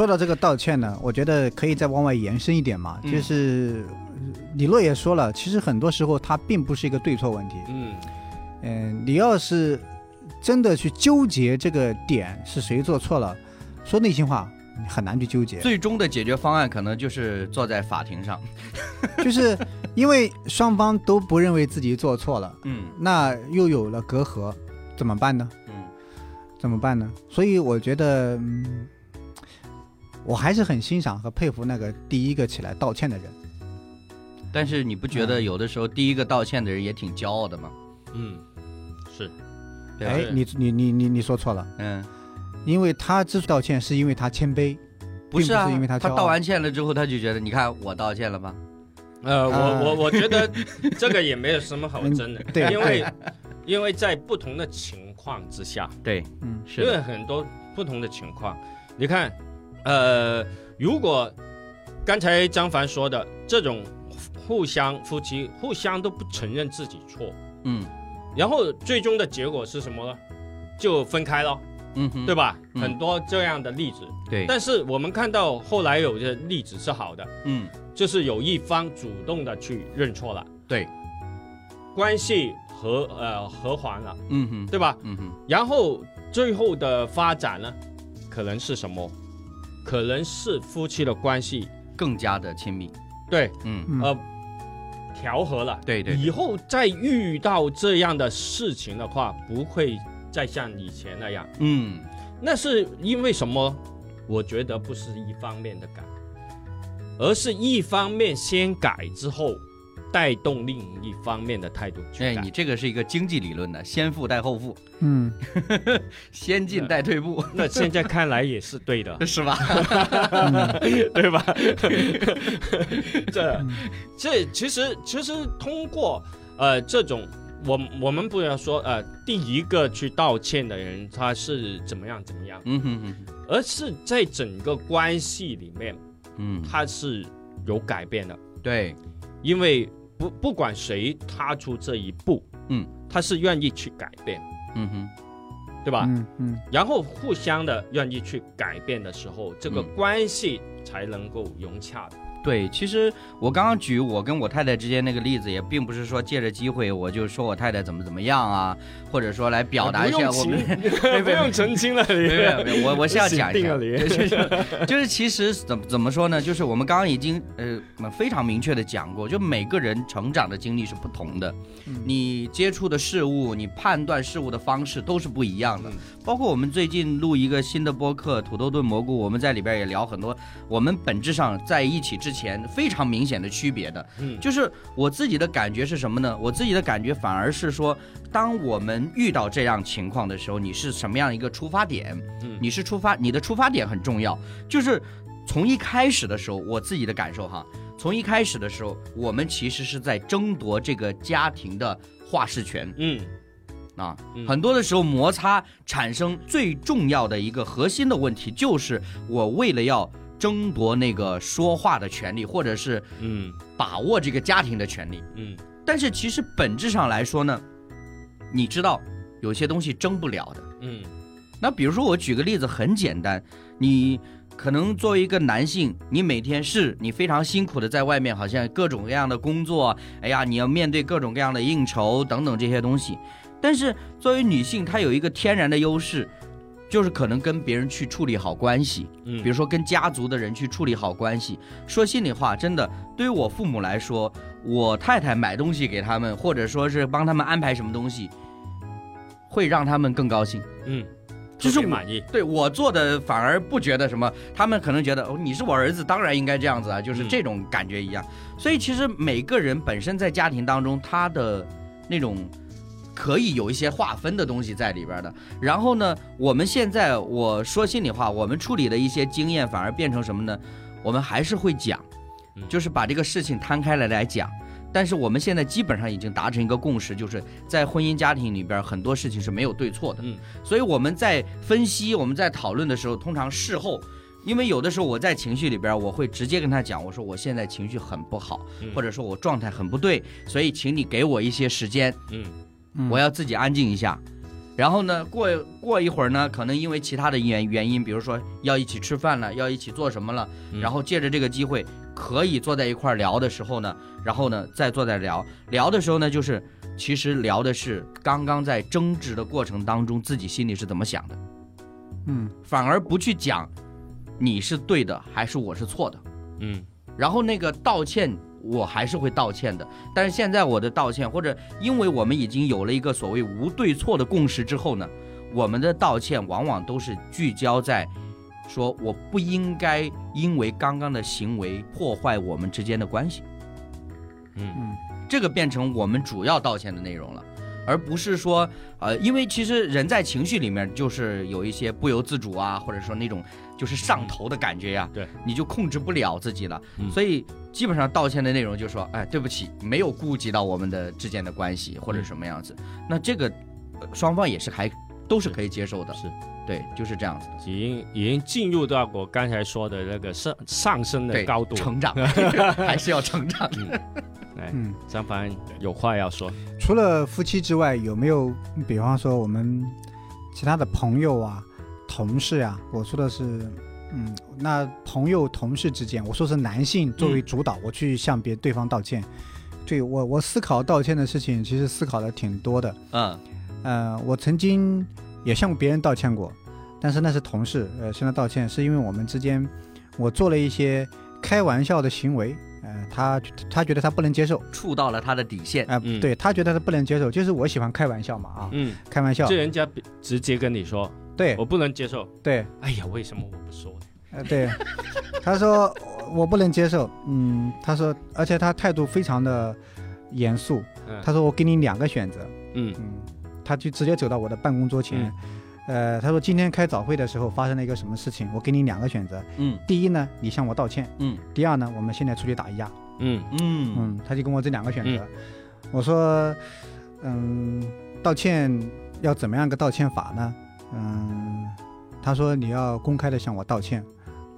说到这个道歉呢，我觉得可以再往外延伸一点嘛，嗯就是呃李洛也说了，其实很多时候它并不是一个对错问题。嗯嗯，你要是真的去纠结这个点是谁做错了，说内心话很难去纠结，最终的解决方案可能就是坐在法庭上。就是因为双方都不认为自己做错了，嗯那又有了隔阂，怎么办呢？嗯怎么办呢？所以我觉得，嗯，我还是很欣赏和佩服那个第一个起来道歉的人。但是你不觉得有的时候第一个道歉的人也挺骄傲的吗？嗯，是？哎，你你你你你说错了，嗯，因为他之所以道歉，是因为他谦卑，不是啊，不是因为他他道完歉了之后，他就觉得，你看我道歉了吗？呃，我啊我我觉得这个也没有什么好争的，嗯对因为因为在不同的情况之下，对，嗯，是因为，很多不同的情况，你看，呃，如果刚才张凡说的这种互相夫妻互相都不承认自己错，嗯。然后最终的结果是什么呢？就分开了，嗯哼，对吧？嗯。很多这样的例子，对，但是我们看到后来有些例子是好的，嗯。就是有一方主动的去认错了，对，关系和呃和缓了，嗯哼，对吧？嗯哼，然后最后的发展呢，可能是什么？可能是夫妻的关系，更加的亲密，对，嗯，嗯呃，调和了。对对，以后再遇到这样的事情的话，不会再像以前那样。嗯那是因为什么？我觉得不是一方面的改，而是一方面先改之后，带动另一方面的态度去哎，改。你这个是一个经济理论的，先富带后富，嗯，先进带退步，那现在看来也是对的，是吧？对吧？这这其实其实通过呃这种。我我们不要说呃第一个去道歉的人他是怎么样怎么样，嗯哼哼，而是在整个关系里面嗯，他是有改变的，对，因为不不管谁踏出这一步，嗯，他是愿意去改变，嗯哼，对吧？嗯嗯。然后互相的愿意去改变的时候，这个嗯。关系才能够融洽的。对，其实我刚刚举我跟我太太之间那个例子，也并不是说借着机会我就说我太太怎么怎么样啊，或者说来表达一下我们。不用澄清了，没有没有，我我是要 讲一下，就是就是其实怎么怎么说呢？就是我们刚刚已经呃非常明确的讲过，就每个人成长的经历是不同的，嗯你接触的事物，你判断事物的方式都是不一样的嗯。包括我们最近录一个新的播客《土豆炖蘑菇》，我们在里边也聊很多我们本质上在一起之前非常明显的区别的。嗯，就是我自己的感觉是什么呢？我自己的感觉反而是说，当我们遇到这样情况的时候，你是什么样一个出发点？嗯你是出发，你的出发点很重要。就是从一开始的时候，我自己的感受哈，从一开始的时候，我们其实是在争夺这个家庭的话事权嗯啊。嗯很多的时候，摩擦产生最重要的一个核心的问题，就是我为了要争夺那个说话的权利，或者是嗯把握这个家庭的权利。嗯但是其实本质上来说呢，你知道有些东西争不了的，嗯那比如说我举个例子，很简单，你可能作为一个男性，你每天是你非常辛苦的在外面，好像各种各样的工作，哎呀，你要面对各种各样的应酬等等这些东西。但是作为女性，她有一个天然的优势，就是可能跟别人去处理好关系，嗯，比如说跟家族的人去处理好关系。说心里话，真的，对于我父母来说，我太太买东西给他们，或者说是帮他们安排什么东西，会让他们更高兴。嗯，就是满意，对我做的反而不觉得什么，他们可能觉得哦，你是我儿子，当然应该这样子啊，就是嗯这种感觉一样。所以其实每个人本身在家庭当中，他的那种可以有一些划分的东西在里边的。然后呢，我们现在我说心里话，我们处理的一些经验反而变成什么呢？我们还是会讲嗯，就是把这个事情摊开来来讲。但是我们现在基本上已经达成一个共识，就是在婚姻家庭里边很多事情是没有对错的。嗯所以我们在分析、我们在讨论的时候，通常事后，因为有的时候我在情绪里边，我会直接跟他讲，我说我现在情绪很不好，嗯或者说我状态很不对，所以请你给我一些时间，嗯嗯我要自己安静一下。然后呢，过过一会儿呢，可能因为其他的原原因，比如说要一起吃饭了，要一起做什么了，嗯然后借着这个机会可以坐在一块儿聊的时候呢，然后呢再坐在聊聊的时候呢，就是其实聊的是刚刚在争执的过程当中自己心里是怎么想的。嗯反而不去讲你是对的还是我是错的。嗯然后那个道歉，我还是会道歉的。但是现在我的道歉，或者因为我们已经有了一个所谓无对错的共识之后呢，我们的道歉往往都是聚焦在说我不应该因为刚刚的行为破坏我们之间的关系。嗯嗯这个变成我们主要道歉的内容了，而不是说，呃，因为其实人在情绪里面就是有一些不由自主啊，或者说那种就是上头的感觉呀、对，你就控制不了自己了，嗯所以基本上道歉的内容就是说，哎，对不起，没有顾及到我们的之间的关系或者什么样子，那这个呃双方也是还都是可以接受的，是对，就是这样子的，已经已经进入到我刚才说的那个上上升的，高度。成长 还是要成长嗯，张凡有话要说。除了夫妻之外，有没有比方说我们其他的朋友啊、同事啊？我说的是，嗯，那朋友、同事之间，我说是男性作为主导，我去向别对方道歉。对我，我思考道歉的事情，其实思考的挺多的。嗯呃，我曾经也向别人道歉过，但是那是同事，呃，向他道歉是因为我们之间我做了一些开玩笑的行为，呃，他他觉得他不能接受，触到了他的底线。呃，嗯对他觉得他不能接受，就是我喜欢开玩笑嘛啊，嗯，开玩笑这，人家直接跟你说，对我不能接受。对，哎呀，为什么我不说呢？呃对，他说我不能接受，嗯，他说，而且他态度非常的严肃，嗯他说我给你两个选择，嗯嗯，他就直接走到我的办公桌前，呃，他说今天开早会的时候发生了一个什么事情，我给你两个选择，嗯第一呢，你向我道歉，嗯第二呢，我们现在出去打一架，嗯嗯嗯，他就跟我这两个选择，我说，嗯，道歉要怎么样个道歉法呢？嗯，他说你要公开的向我道歉，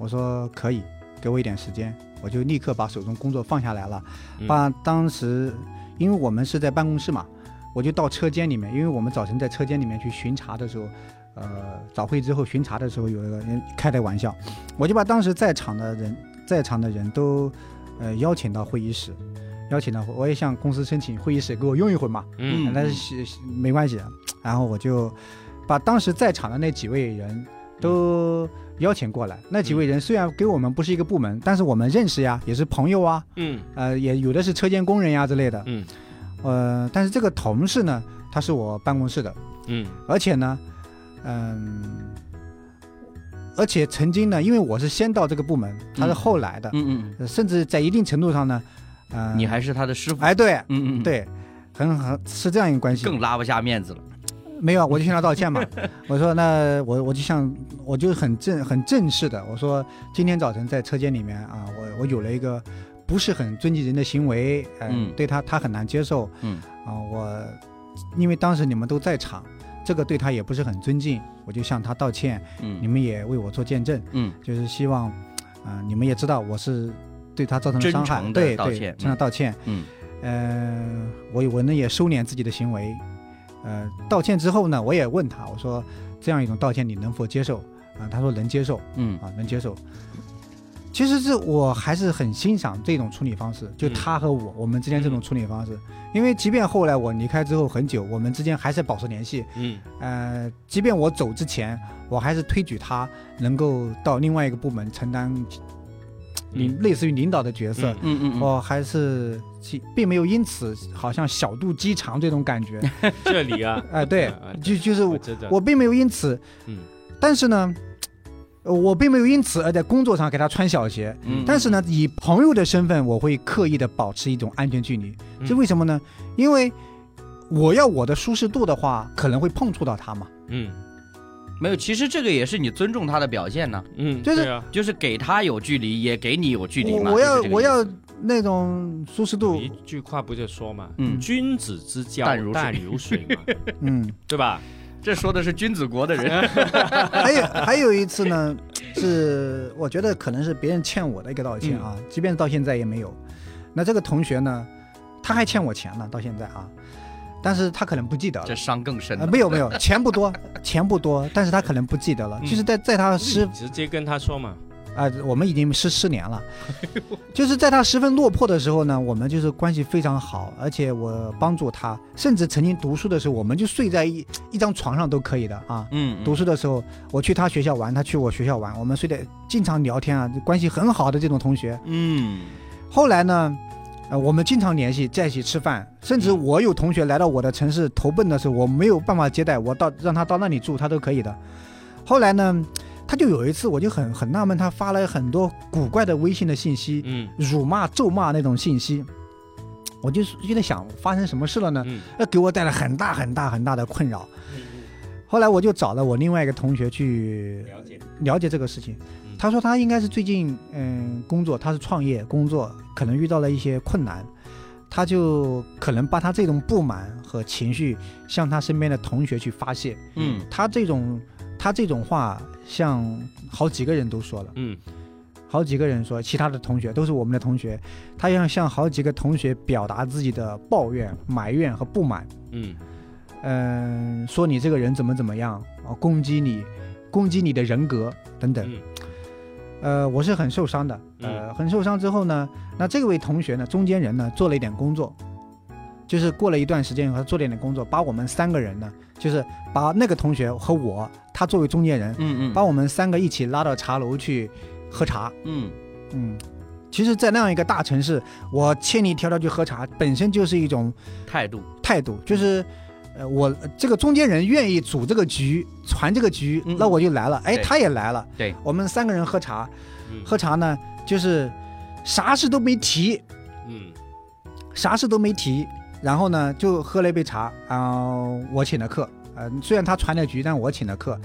我说可以，给我一点时间，我就立刻把手中工作放下来了，嗯。把当时，因为我们是在办公室嘛，我就到车间里面，因为我们早晨在车间里面去巡查的时候，呃，早会之后巡查的时候有一个人开的玩笑，我就把当时在场的人，在场的人都，呃，邀请到会议室，邀请到，我也向公司申请会议室给我用一会儿嘛，嗯但是没关系，然后我就把当时在场的那几位人都邀请过来，那几位人虽然跟我们不是一个部门，但是我们认识呀，也是朋友啊，嗯。呃，也有的是车间工人呀之类的，嗯。呃，但是这个同事呢，他是我办公室的，嗯。而且呢，嗯，而且曾经呢，因为我是先到这个部门，他是嗯后来的，嗯呃甚至在一定程度上呢，呃，嗯，你还是他的师傅。哎，对嗯嗯，嗯，对，很很是这样一个关系，更拉不下面子了。没有，我就向他道歉嘛。我说那我我就像我就很正很正式的，我说今天早晨在车间里面啊，我我有了一个不是很尊敬人的行为，呃、嗯。对他他很难接受，嗯。啊，我因为当时你们都在场，这个对他也不是很尊敬，我就向他道歉，嗯。你嗯们也为我做见证，嗯。就是希望啊、你们也知道我是对他造成了伤害，对对，向他道歉，嗯。呃，我我呢也收敛自己的行为，呃，道歉之后呢，我也问他，我说这样一种道歉你能否接受？啊，他说能接受嗯啊，能接受。其实是我还是很欣赏这种处理方式，就嗯他和我、我们之间这种处理方式，因为即便后来我离开之后很久，我们之间还是保持联系。嗯呃，即便我走之前，我还是推举他能够到另外一个部门承担领、类似于领导的角色。嗯嗯我还是其并没有因此好像小肚鸡肠这种感觉，这里啊，哎、对就就是我我并没有因此，嗯。但是呢，呃我并没有因此而在工作上给他穿小鞋，嗯。但是呢，以朋友的身份，我会刻意的保持一种安全距离，嗯。这为什么呢？因为我要我的舒适度的话，可能会碰触到他嘛，嗯没有，其实这个也是你尊重他的表现呢，嗯，就是就是给他有距离，也给你有距离嘛。我我要我要那种舒适度，一句话不就说嘛，嗯君子之交淡如水淡如水嘛，嗯。对吧？这说的是君子国的人。还有还有一次呢，是我觉得可能是别人欠我的一个道歉啊，即便到现在也没有。那这个同学呢，他还欠我钱呢，到现在啊，但是他可能不记得了这。伤更深呃，没有没有，钱不多，钱不多，但是他可能不记得了。嗯就是在在他失直接跟他说嘛，啊、我们已经是失联了，就是在他十分落魄的时候呢，我们就是关系非常好，而且我帮助他，甚至曾经读书的时候，我们就睡在一一张床上都可以的啊。嗯，嗯读书的时候，我去他学校玩，他去我学校玩，我们睡得经常聊天啊，关系很好的这种同学。嗯后来呢，呃，我们经常联系，在一起吃饭，甚至我有同学来到我的城市投奔的时候，我没有办法接待，我到让他到那里住，他都可以的。后来呢，他就有一次，我就很很纳闷，他发了很多古怪的微信的信息，嗯辱骂、咒骂那种信息，我就就在想发生什么事了呢？嗯那给我带来很大很大很大的困扰。后来我就找了我另外一个同学去了解，了解这个事情嗯。他说他应该是最近嗯工作，他是创业工作，可能遇到了一些困难，他就可能把他这种不满和情绪向他身边的同学去发泄。嗯他这种他这种话向好几个人都说了，嗯好几个人说，其他的同学都是我们的同学，他要向好几个同学表达自己的抱怨、埋怨和不满。嗯嗯，说你这个人怎么怎么样啊，攻击你，攻击你的人格等等。嗯呃，我是很受伤的。呃，嗯很受伤之后呢，那这位同学呢，中间人呢，做了一点工作，就是过了一段时间以后，他做了一点工作，把我们三个人呢，就是把那个同学和我，他作为中间人，嗯嗯把我们三个一起拉到茶楼去喝茶。嗯嗯，其实，在那样一个大城市，我千里迢迢去喝茶，本身就是一种态度。态度，就是，呃，我这个中间人愿意组这个局，传这个局，嗯那我就来了。哎，他也来了。对，我们三个人喝茶，嗯喝茶呢，就是啥事都没提，嗯啥事都没提，然后呢就喝了一杯茶，然后我请的客，呃，虽然他传的局，但我请的客，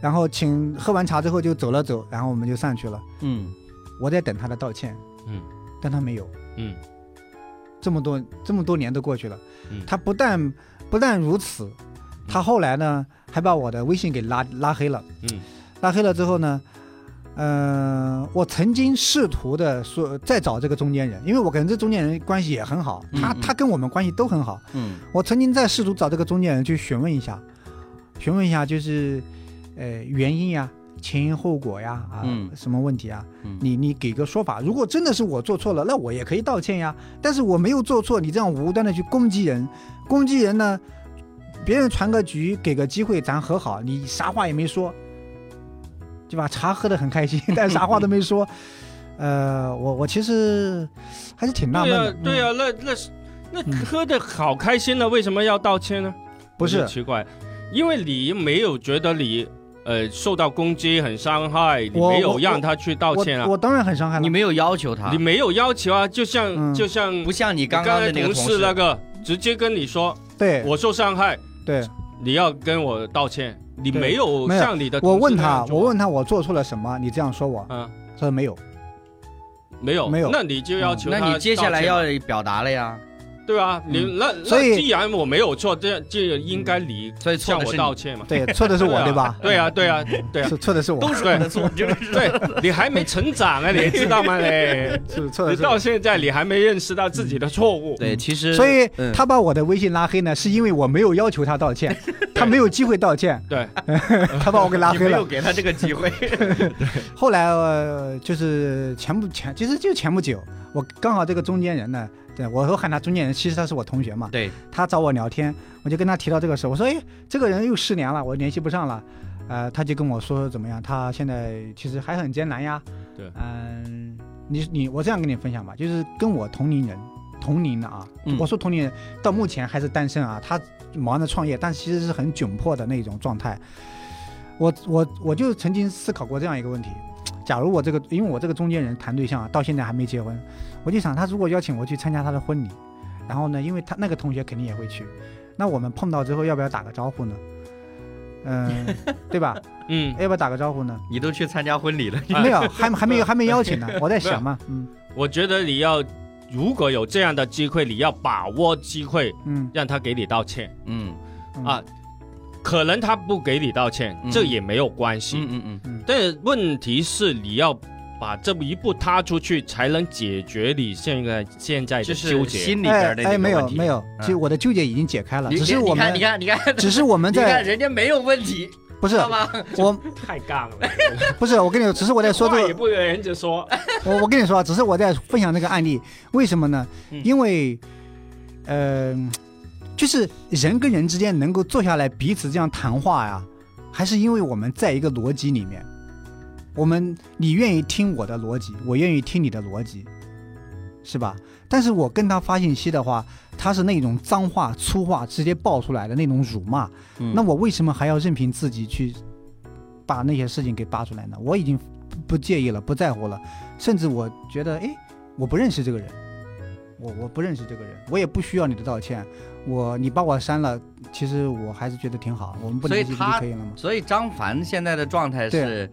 然后请喝完茶之后就走了走，然后我们就散去了。嗯我在等他的道歉，嗯但他没有。嗯这么多这么多年都过去了，嗯他不但不但如此，他后来呢还把我的微信给拉拉黑了。嗯拉黑了之后呢，呃，我曾经试图的说再找这个中间人，因为我跟这中间人关系也很好，他嗯嗯他跟我们关系都很好。嗯我曾经在试图找这个中间人去询问一下，询问一下就是，呃，原因呀。前因后果呀，啊，嗯什么问题啊？嗯，你你给个说法。如果真的是我做错了，那我也可以道歉呀。但是我没有做错，你这样无端的去攻击人，攻击人呢，别人传个局，给个机会咱和好，你啥话也没说，对吧？茶喝得很开心，但啥话都没说。呃，我我其实还是挺纳闷对呀的。对呀、嗯那那是那嗯喝的好开心了，为什么要道歉呢？不是奇怪，因为你没有觉得你呃受到攻击很伤害，你没有让他去道歉啊我，我当然很伤害了。你没有要求他你，没有要求啊，就像、嗯就像不像你你刚刚的那个同事那个直接跟你说对我受伤害，对，你要跟我道歉，你没有没有像你的我问他我问他我做错了什么？你这样说我，嗯他说没有。没有没有那你就要求他、那你接下来要表达了呀。对啊？你那嗯所以那既然我没有错，这这应该你所以向我道歉嘛？对，错的是我，对吧？对啊，对啊，对啊，是错的是我，都是我的错，就是对你还没成长啊，你知道吗？嘞，是错的你到现在你还没认识到自己的错误。对，其实所以嗯。他把我的微信拉黑呢，是因为我没有要求他道歉，他没有机会道歉，对，他把我给拉黑了。没有。给他这个机会，后来呃，就是前不前，其实就前不久，我刚好这个中间人呢，对我都喊他中间人，其实他是我同学嘛，对，他找我聊天，我就跟他提到这个事，我说，哎，这个人又失联了，我联系不上了，呃，他就跟我说怎么样，他现在其实还很艰难呀，对嗯、你你我这样跟你分享吧，就是跟我同龄人。同龄的啊，嗯我说同龄人到目前还是单身啊，他忙着创业，但其实是很窘迫的那种状态。我我我就曾经思考过这样一个问题：假如我这个，因为我这个中间人谈对象啊，到现在还没结婚，我就想他如果邀请我去参加他的婚礼，然后呢，因为他那个同学肯定也会去，那我们碰到之后要不要打个招呼呢？嗯，对吧？嗯，要不要打个招呼呢？你都去参加婚礼了，没有，还还没有还没邀请呢。我在想嘛，嗯我觉得你要如果有这样的机会，你要把握机会，嗯让他给你道歉嗯嗯啊。可能他不给你道歉，嗯这也没有关系。嗯嗯嗯，但是问题是，你要把这一步踏出去，才能解决你现在现在的纠结。心里边的这个没有问题没有，嗯其实我的纠结已经解开了，只是我们你看你看你看，只是我们你看在人家没有问题，不是吗？我 太杠了，不是我跟你说，只是我在说这也不跟人家说。我我跟你说啊，只是我在分享这个案例，为什么呢？嗯因为，呃，就是人跟人之间能够坐下来彼此这样谈话呀，还是因为我们在一个逻辑里面，我们你愿意听我的逻辑，我愿意听你的逻辑，是吧？但是我跟他发信息的话，他是那种脏话、粗话直接爆出来的那种辱骂，嗯那我为什么还要任凭自己去把那些事情给扒出来呢？我已经不不介意了，不在乎了，甚至我觉得，哎，我不认识这个人，我我不认识这个人，我也不需要你的道歉。我你把我删了，其实我还是觉得挺好，我们不联系不就可以了吗？所以张凡现在的状态是对，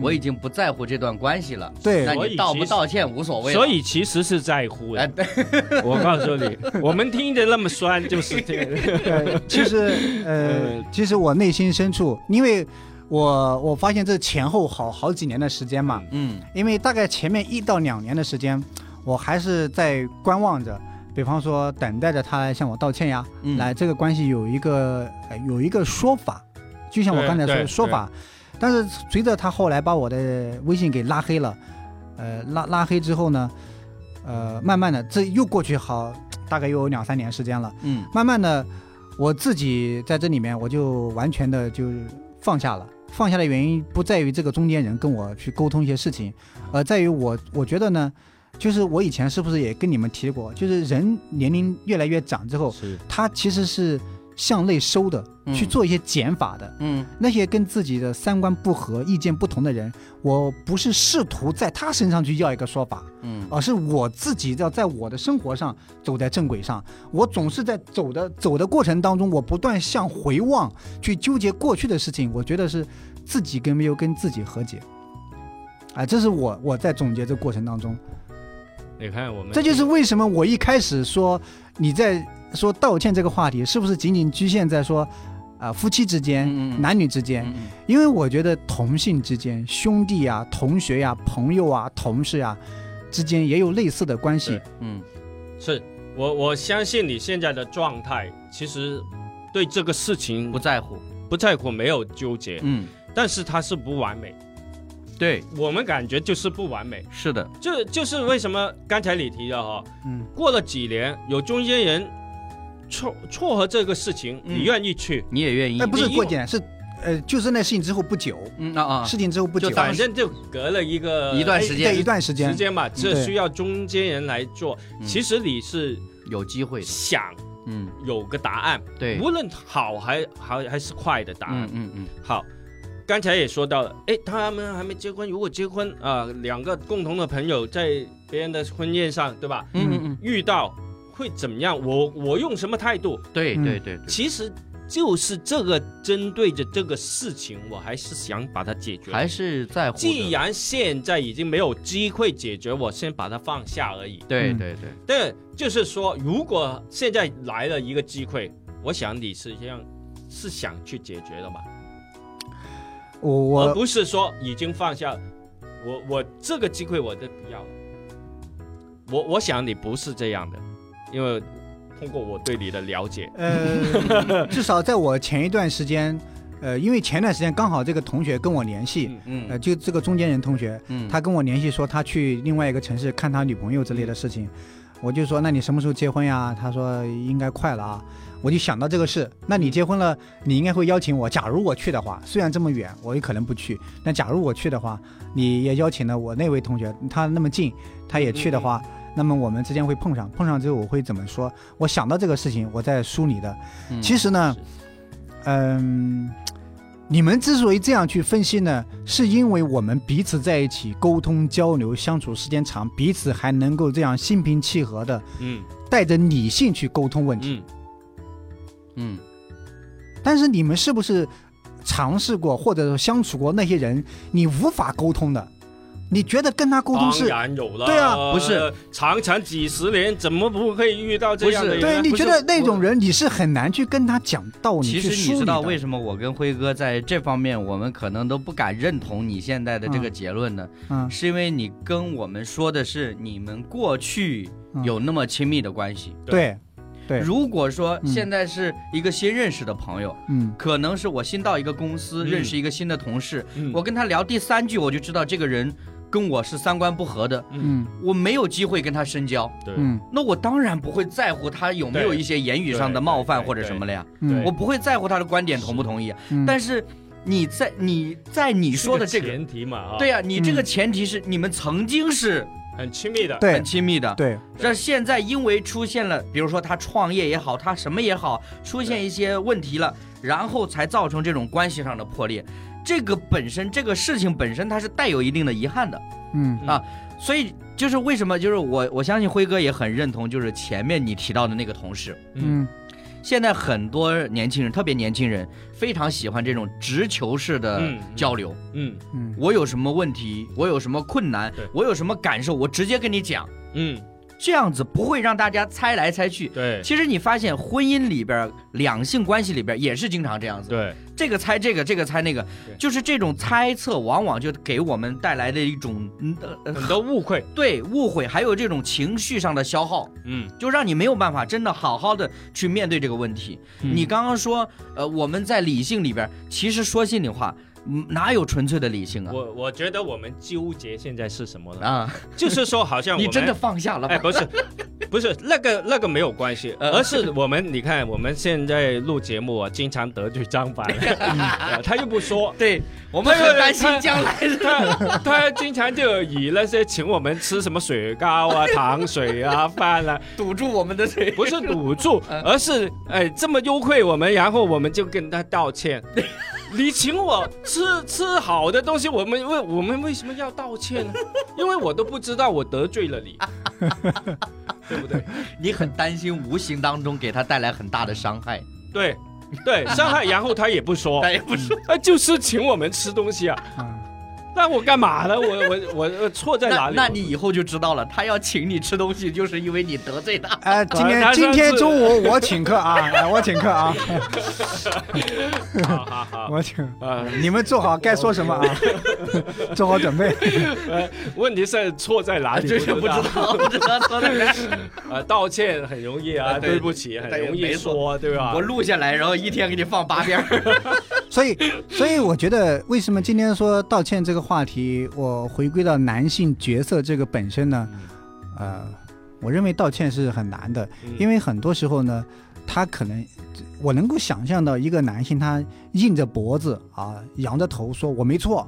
我已经不在乎这段关系了。对那你道不道歉无所谓了。所以其实是在乎哎，的。对，我告诉你，我们听着那么酸，就是这个。呃，其实呃，其实我内心深处，因为我我发现这前后好好几年的时间嘛，嗯因为大概前面一到两年的时间，我还是在观望着，比方说等待着他来向我道歉呀，嗯，来这个关系有一个、呃有一个说法，就像我刚才说的说法，但是随着他后来把我的微信给拉黑了，呃拉拉黑之后呢，呃慢慢的这又过去好大概又有两三年时间了，嗯。慢慢的我自己在这里面我就完全的就放下了。放下的原因不在于这个中间人跟我去沟通一些事情，而在于我我觉得呢，就是我以前是不是也跟你们提过，就是人年龄越来越长之后，他其实是向内收的，嗯去做一些减法的。嗯那些跟自己的三观不合、意见不同的人，我不是试图在他身上去要一个说法，嗯而是我自己要在我的生活上走在正轨上。我总是在走的走的过程当中，我不断向回望，去纠结过去的事情。我觉得是自己跟没有跟自己和解。啊，这是我我在总结这过程当中，你看我们这就是为什么我一开始说你在说道歉这个话题，是不是仅仅局限在说啊、夫妻之间、嗯嗯男女之间？嗯因为我觉得同性之间、兄弟啊、同学呀、朋友啊、同事啊之间也有类似的关系。嗯是我我相信你现在的状态，其实对这个事情不在乎。不在乎，没有纠结，嗯，但是它是不完美。对，我们感觉就是不完美，是的，这就是为什么刚才你提的哈，嗯，过了几年有中间人撮撮合这个事情，嗯你愿意去，你也愿意哎，。不是过几年，是呃，就是那事情之后不久，嗯啊啊，事情之后不久，就反正就隔了一个一段时间对一段时间时，间嘛，这需要中间人来做。嗯其实你是有机会的。想嗯，有个答案，对。无论好还好还是坏的答案嗯。嗯嗯好，刚才也说到了，哎，他们还没结婚，如果结婚啊、两个共同的朋友在别人的婚宴上，对吧？嗯嗯嗯，遇到会怎么样？我我用什么态度？对嗯对对对，其实就是这个针对着这个事情，我还是想把它解决。还是在乎。既然现在已经没有机会解决，我先把它放下而已。嗯对对对，但就是说，如果现在来了一个机会，我想你实际上是想去解决的嘛，我我而不是说已经放下。我我这个机会我都不要了。我我想你不是这样的，因为通过我对你的了解，呃，至少在我前一段时间，呃，因为前段时间刚好这个同学跟我联系，嗯呃，嗯就这个中间人同学，嗯，他跟我联系说他去另外一个城市看他女朋友之类的事情，我就说那你什么时候结婚呀？他说应该快了啊。我就想到这个事，那你结婚了，你应该会邀请我。假如我去的话，虽然这么远，我也可能不去，但假如我去的话，你也邀请了我那位同学，他那么近，他也去的话，那么我们之间会碰上，碰上之后我会怎么说？我想到这个事情，我再梳理的。嗯其实呢，嗯，你们之所以这样去分析呢，是因为我们彼此在一起沟通交流相处时间长，彼此还能够这样心平气和的嗯带着理性去沟通问题。嗯嗯但是你们是不是尝试过或者说相处过那些人，你无法沟通的？你觉得跟他沟通当是？然有了，对啊。不是。长长几十年，怎么不会遇到这样的人？呢？对，你觉得那种人你是很难去跟他讲道理，其实你知道为什么我跟辉哥在这方面，我们可能都不敢认同你现在的这个嗯结论呢？嗯。是因为你跟我们说的是你们过去嗯有那么亲密的关系。对，对，如果说嗯。现在是一个新认识的朋友，嗯。可能是我新到一个公司，嗯。认识一个新的同事，嗯。我跟他聊第三句，我就知道这个人跟我是三观不合的，嗯。我没有机会跟他深交，对。嗯。那我当然不会在乎他有没有一些言语上的冒犯或者什么了呀，嗯，我不会在乎他的观点同不同意，嗯。但是你在你在你说的这个。前提嘛，啊，对呀、你这个嗯。前提是你们曾经是很亲密的，对。很亲密的，对，这现在因为出现了，比如说他创业也好，他什么也好，出现一些问题了，然后才造成这种关系上的破裂。这个本身，这个事情本身，它是带有一定的遗憾的。嗯。啊所以就是为什么，就是我我相信辉哥也很认同，就是前面你提到的那个同事，嗯。现在很多年轻人，特别年轻人，非常喜欢这种直球式的嗯。交流。嗯。嗯。我有什么问题，我有什么困难对，我有什么感受，我直接跟你讲，嗯，这样子不会让大家猜来猜去。对。其实你发现婚姻里边、两性关系里边也是经常这样子，对，这个猜这个，这个猜那个。对，就是这种猜测，往往就给我们带来的一种很多误会，对误会，还有这种情绪上的消耗，嗯。就让你没有办法真的好好的去面对这个问题。嗯。你刚刚说，呃，我们在理性里边，其实说心里话，嗯哪有纯粹的理性啊？我我觉得我们纠结现在是什么呢？啊，就是说，好像我们你真的放下了哎，吗？不是，不是那个那个没有关系，呃而是我们你看我们现在录节目啊，经常得罪张凡，呃 他又不说，对，我们很担心将来的。他他经常就以那些请我们吃什么雪糕啊、糖水啊、饭啊，堵住我们的嘴。不是堵住嗯，而是哎这么优惠我们，然后我们就跟他道歉。你请我吃吃好的东西，我们为我们为什么要道歉呢？因为我都不知道我得罪了你，对不对？你很担心无形当中给他带来很大的伤害。对对，伤害，然后他也不说，他也不说，啊，就是请我们吃东西啊，啊那我干嘛呢？我 我我我错在哪里？那那你以后就知道了，他要请你吃东西，就是因为你得罪他。哎，今天今天中午我请客啊，哎 我请客啊，好好好我请，啊，你们做好该说什么啊，做好准备。问题是错在哪里？就是不知道，不知道错在哪里。啊，道歉很容易啊，对不起很容易说，对吧我？录下来，然后一天给你放八遍。所以，所以我觉得，为什么今天说道歉这个话题，我回归到男性角色这个本身呢？呃，我认为道歉是很难的，因为为很多时候呢，他可能，我能够想象到一个男性他硬着脖子啊，仰着头说我没错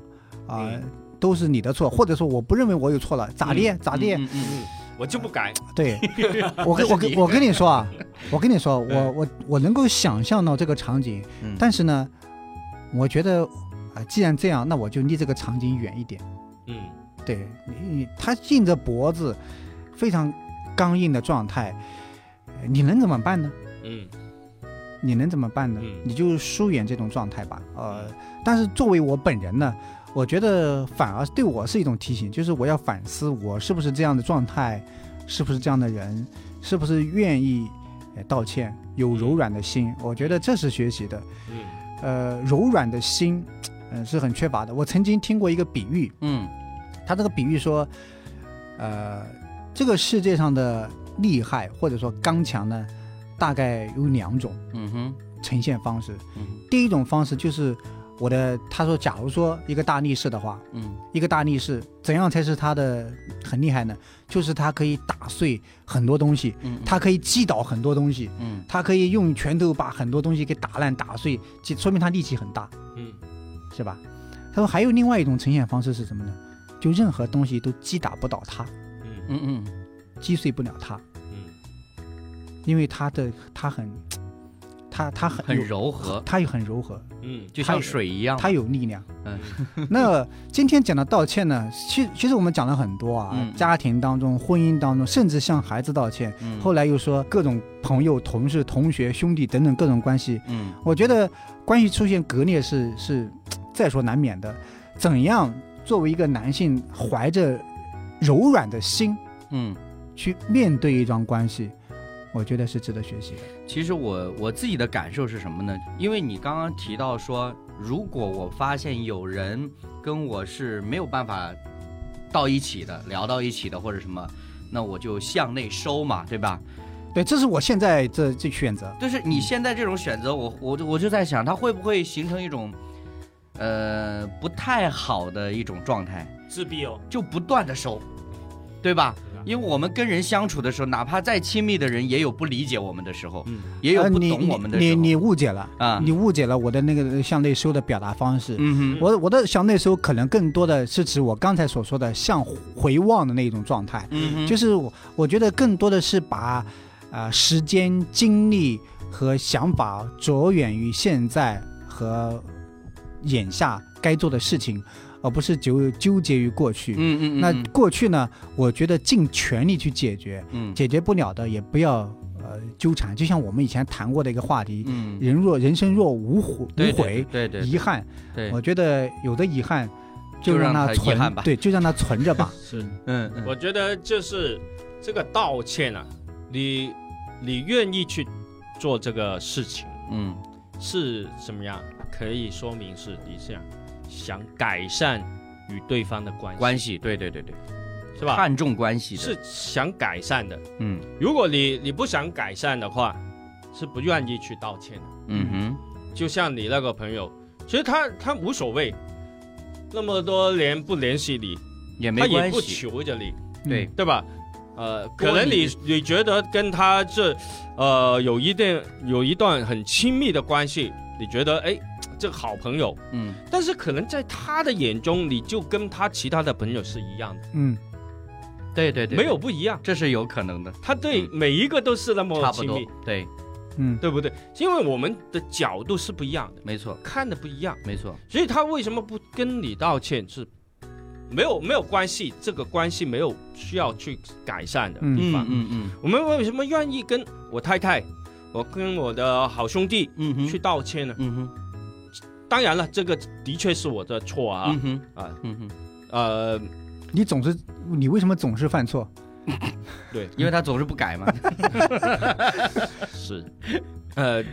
啊。嗯都是你的错，或者说我不认为我有错了，咋的？咋的？嗯嗯嗯，我就不改，对，我跟我跟我跟你说啊，我跟你说，我我我能够想象到这个场景，嗯但是呢，我觉得啊、既然这样，那我就离这个场景远一点。嗯对你，你他硬着脖子，非常刚硬的状态，呃你能怎么办呢？嗯你能怎么办呢？嗯你就疏远这种状态吧。呃，但是作为我本人呢，我觉得反而对我是一种提醒，就是我要反思我是不是这样的状态，是不是这样的人，是不是愿意呃道歉，有柔软的心。我觉得这是学习的。嗯呃，柔软的心，嗯、是很缺乏的。我曾经听过一个比喻，嗯他这个比喻说，呃，这个世界上的厉害或者说刚强呢，大概有两种嗯哼呈现方式。嗯第一种方式就是我的，他说，假如说一个大力士的话，嗯一个大力士怎样才是他的很厉害呢？就是他可以打碎很多东西，嗯，他可以击倒很多东西，嗯他可以用拳头把很多东西给打烂打碎，就说明他力气很大。嗯是吧？他说还有另外一种呈现方式是什么呢？就任何东西都击打不倒他，嗯。嗯嗯。击碎不了他，嗯。因为他的他很，他他很很柔和，他又很柔和，嗯。就像水一样。他有力量。嗯。那今天讲的道歉呢，其其实我们讲了很多啊，嗯。家庭当中、婚姻当中，甚至向孩子道歉。嗯。后来又说各种朋友、同事、同学、兄弟等等各种关系，嗯。我觉得关系出现割裂是是在所难免的。怎样作为一个男性，怀着柔软的心嗯，去面对一桩关系，我觉得是值得学习的。其实我我自己的感受是什么呢？因为你刚刚提到说，如果我发现有人跟我是没有办法到一起的，聊到一起的，或者什么，那我就向内收嘛，对吧？对，这是我现在这这选择。就是你现在这种选择，我我我就在想，它会不会形成一种，呃，不太好的一种状态，自闭哦，就不断的收，对吧？因为我们跟人相处的时候，哪怕再亲密的人，也有不理解我们的时候，嗯。也有不懂我们的时候。你你你误解了啊。你误解了我的那个向内收的表达方式。嗯哼，我我的向内收可能更多的是指我刚才所说的向回望的那种状态，嗯哼，就是我我觉得更多的是把呃时间、精力和想法着眼于现在和眼下该做的事情，而不是纠纠结于过去。嗯嗯，那嗯。过去呢，我觉得尽全力去解决，嗯。解决不了的也不要呃纠缠。就像我们以前谈过的一个话题，嗯，人若人生若无悔无悔，对对对。遗憾，对，我觉得有的遗憾就让让它存它遗憾吧。对，就让它存着吧。是，嗯嗯。我觉得就是这个道歉啊，你你愿意去做这个事情嗯。是怎么样？可以说明是你想想改善与对方的关系，关系，对对对对，是吧？看重关系的，是想改善的。嗯如果你你不想改善的话，是不愿意去道歉的。嗯哼，就像你那个朋友，其实他他无所谓，那么多年不联系你，也没他也不关系，求着你，对，对吧？呃，可能你你你觉得跟他这呃有一定有一段很亲密的关系，你觉得哎这个好朋友，嗯。但是可能在他的眼中，你就跟他其他的朋友是一样的，嗯，对对对，没有，不一样。这是有可能的，他对每一个都是那么差不多亲密，，对，嗯，对不对？因为我们的角度是不一样的，没错。看的不一样。没错，所以他为什么不跟你道歉？是没有没有关系，这个关系没有需要去改善的嗯地方。嗯嗯。我们为什么愿意跟我太太，我跟我的好兄弟嗯哼，去道歉呢？嗯哼当然了，这个的确是我的错啊。嗯哼啊嗯哼，呃，你总是你为什么总是犯错？对，因为他总是不改嘛，是，呃，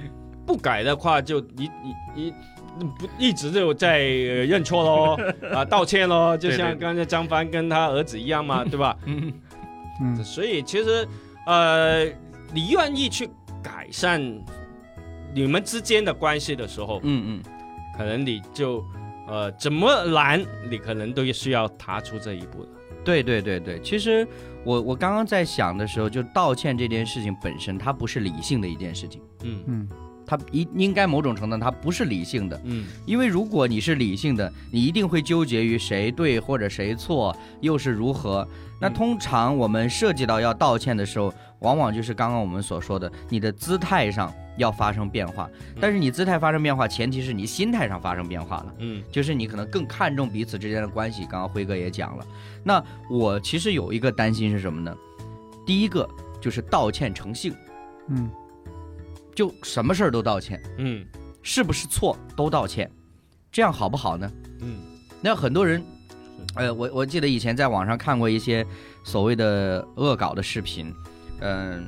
不改的话就你你你不一直就在呃认错喽 啊道歉喽，就像刚才张帆跟他儿子一样嘛，对吧？嗯嗯。所以其实呃，你愿意去改善你们之间的关系的时候，嗯嗯，可能你就呃怎么难，你可能都需要踏出这一步的。对对对对，其实我我刚刚在想的时候，就道歉这件事情本身，它不是理性的一件事情，嗯。嗯它应应该某种程度它不是理性的，嗯因为如果你是理性的，你一定会纠结于谁对或者谁错，又是如何。那嗯通常我们涉及到要道歉的时候，往往就是刚刚我们所说的，你的姿态上要发生变化。但是你姿态发生变化，前提是你心态上发生变化了。嗯就是你可能更看重彼此之间的关系。刚刚辉哥也讲了，那我其实有一个担心是什么呢？第一个就是道歉成性，嗯就什么事儿都道歉，嗯是不是错都道歉，这样好不好呢？嗯那很多人，呃，我我记得以前在网上看过一些所谓的恶搞的视频，嗯、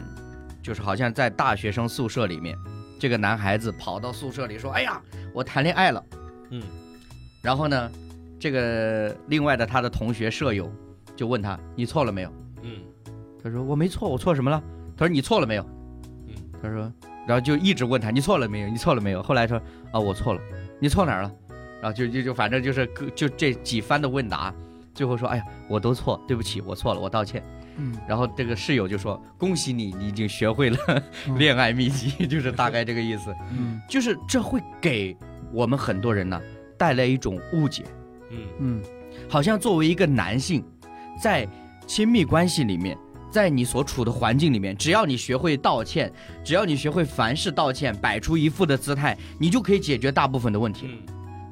就是好像在大学生宿舍里面，这个男孩子跑到宿舍里说：“哎呀，我谈恋爱了。”嗯，然后呢，这个另外的他的同学舍友就问他：“你错了没有嗯？”他说：“我没错，我错什么了？”他说：“你错了没有？”嗯，他说，然后就一直问他：“你错了没有？你错了没有？”后来说：“啊，我错了。你错哪儿了？”然后就就就反正就是就这几番的问答，最后说：“哎呀，我都错，对不起，我错了，我道歉。嗯”然后这个室友就说：“恭喜你，你已经学会了嗯 恋爱秘籍，就是大概这个意思。嗯就是这会给我们很多人呢带来一种误解，嗯嗯好像作为一个男性，在亲密关系里面。在你所处的环境里面，只要你学会道歉，只要你学会凡事道歉，摆出一副的姿态，你就可以解决大部分的问题。嗯。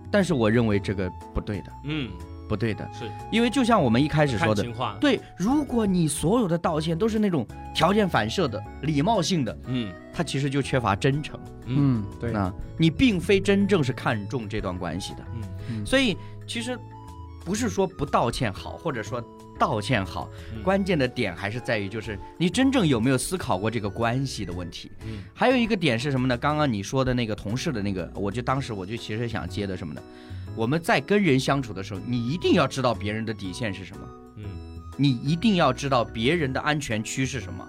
但是我认为这个不对的，嗯，不对的，是。因为就像我们一开始说的，对，如果你所有的道歉都是那种条件反射的、礼貌性的，嗯。它其实就缺乏真诚。嗯。嗯，对，那你并非真正是看重这段关系的，嗯。嗯。所以其实不是说不道歉好，或者说道歉好，嗯关键的点还是在于就是你真正有没有思考过这个关系的问题。嗯还有一个点是什么呢？刚刚你说的那个同事的那个，我就当时我就其实想接的什么呢？我们在跟人相处的时候，你一定要知道别人的底线是什么，嗯你一定要知道别人的安全区是什么，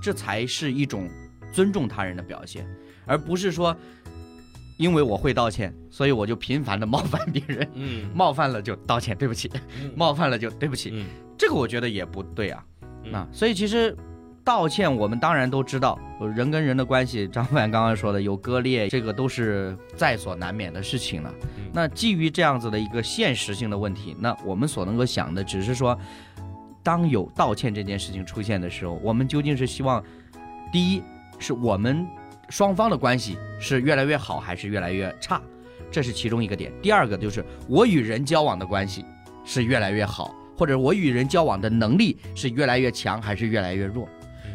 这才是一种尊重他人的表现，而不是说因为我会道歉，所以我就频繁的冒犯别人，嗯。冒犯了就道歉，对不起，冒犯了就对不起，嗯。这个我觉得也不对啊。嗯。那所以其实道歉，我们当然都知道，人跟人的关系，张凡刚刚说的有割裂，这个都是在所难免的事情了。嗯。那基于这样子的一个现实性的问题，那我们所能够想的只是说，当有道歉这件事情出现的时候，我们究竟是希望，第一是我们双方的关系是越来越好，还是越来越差，这是其中一个点。第二个就是我与人交往的关系是越来越好，或者我与人交往的能力是越来越强，还是越来越弱。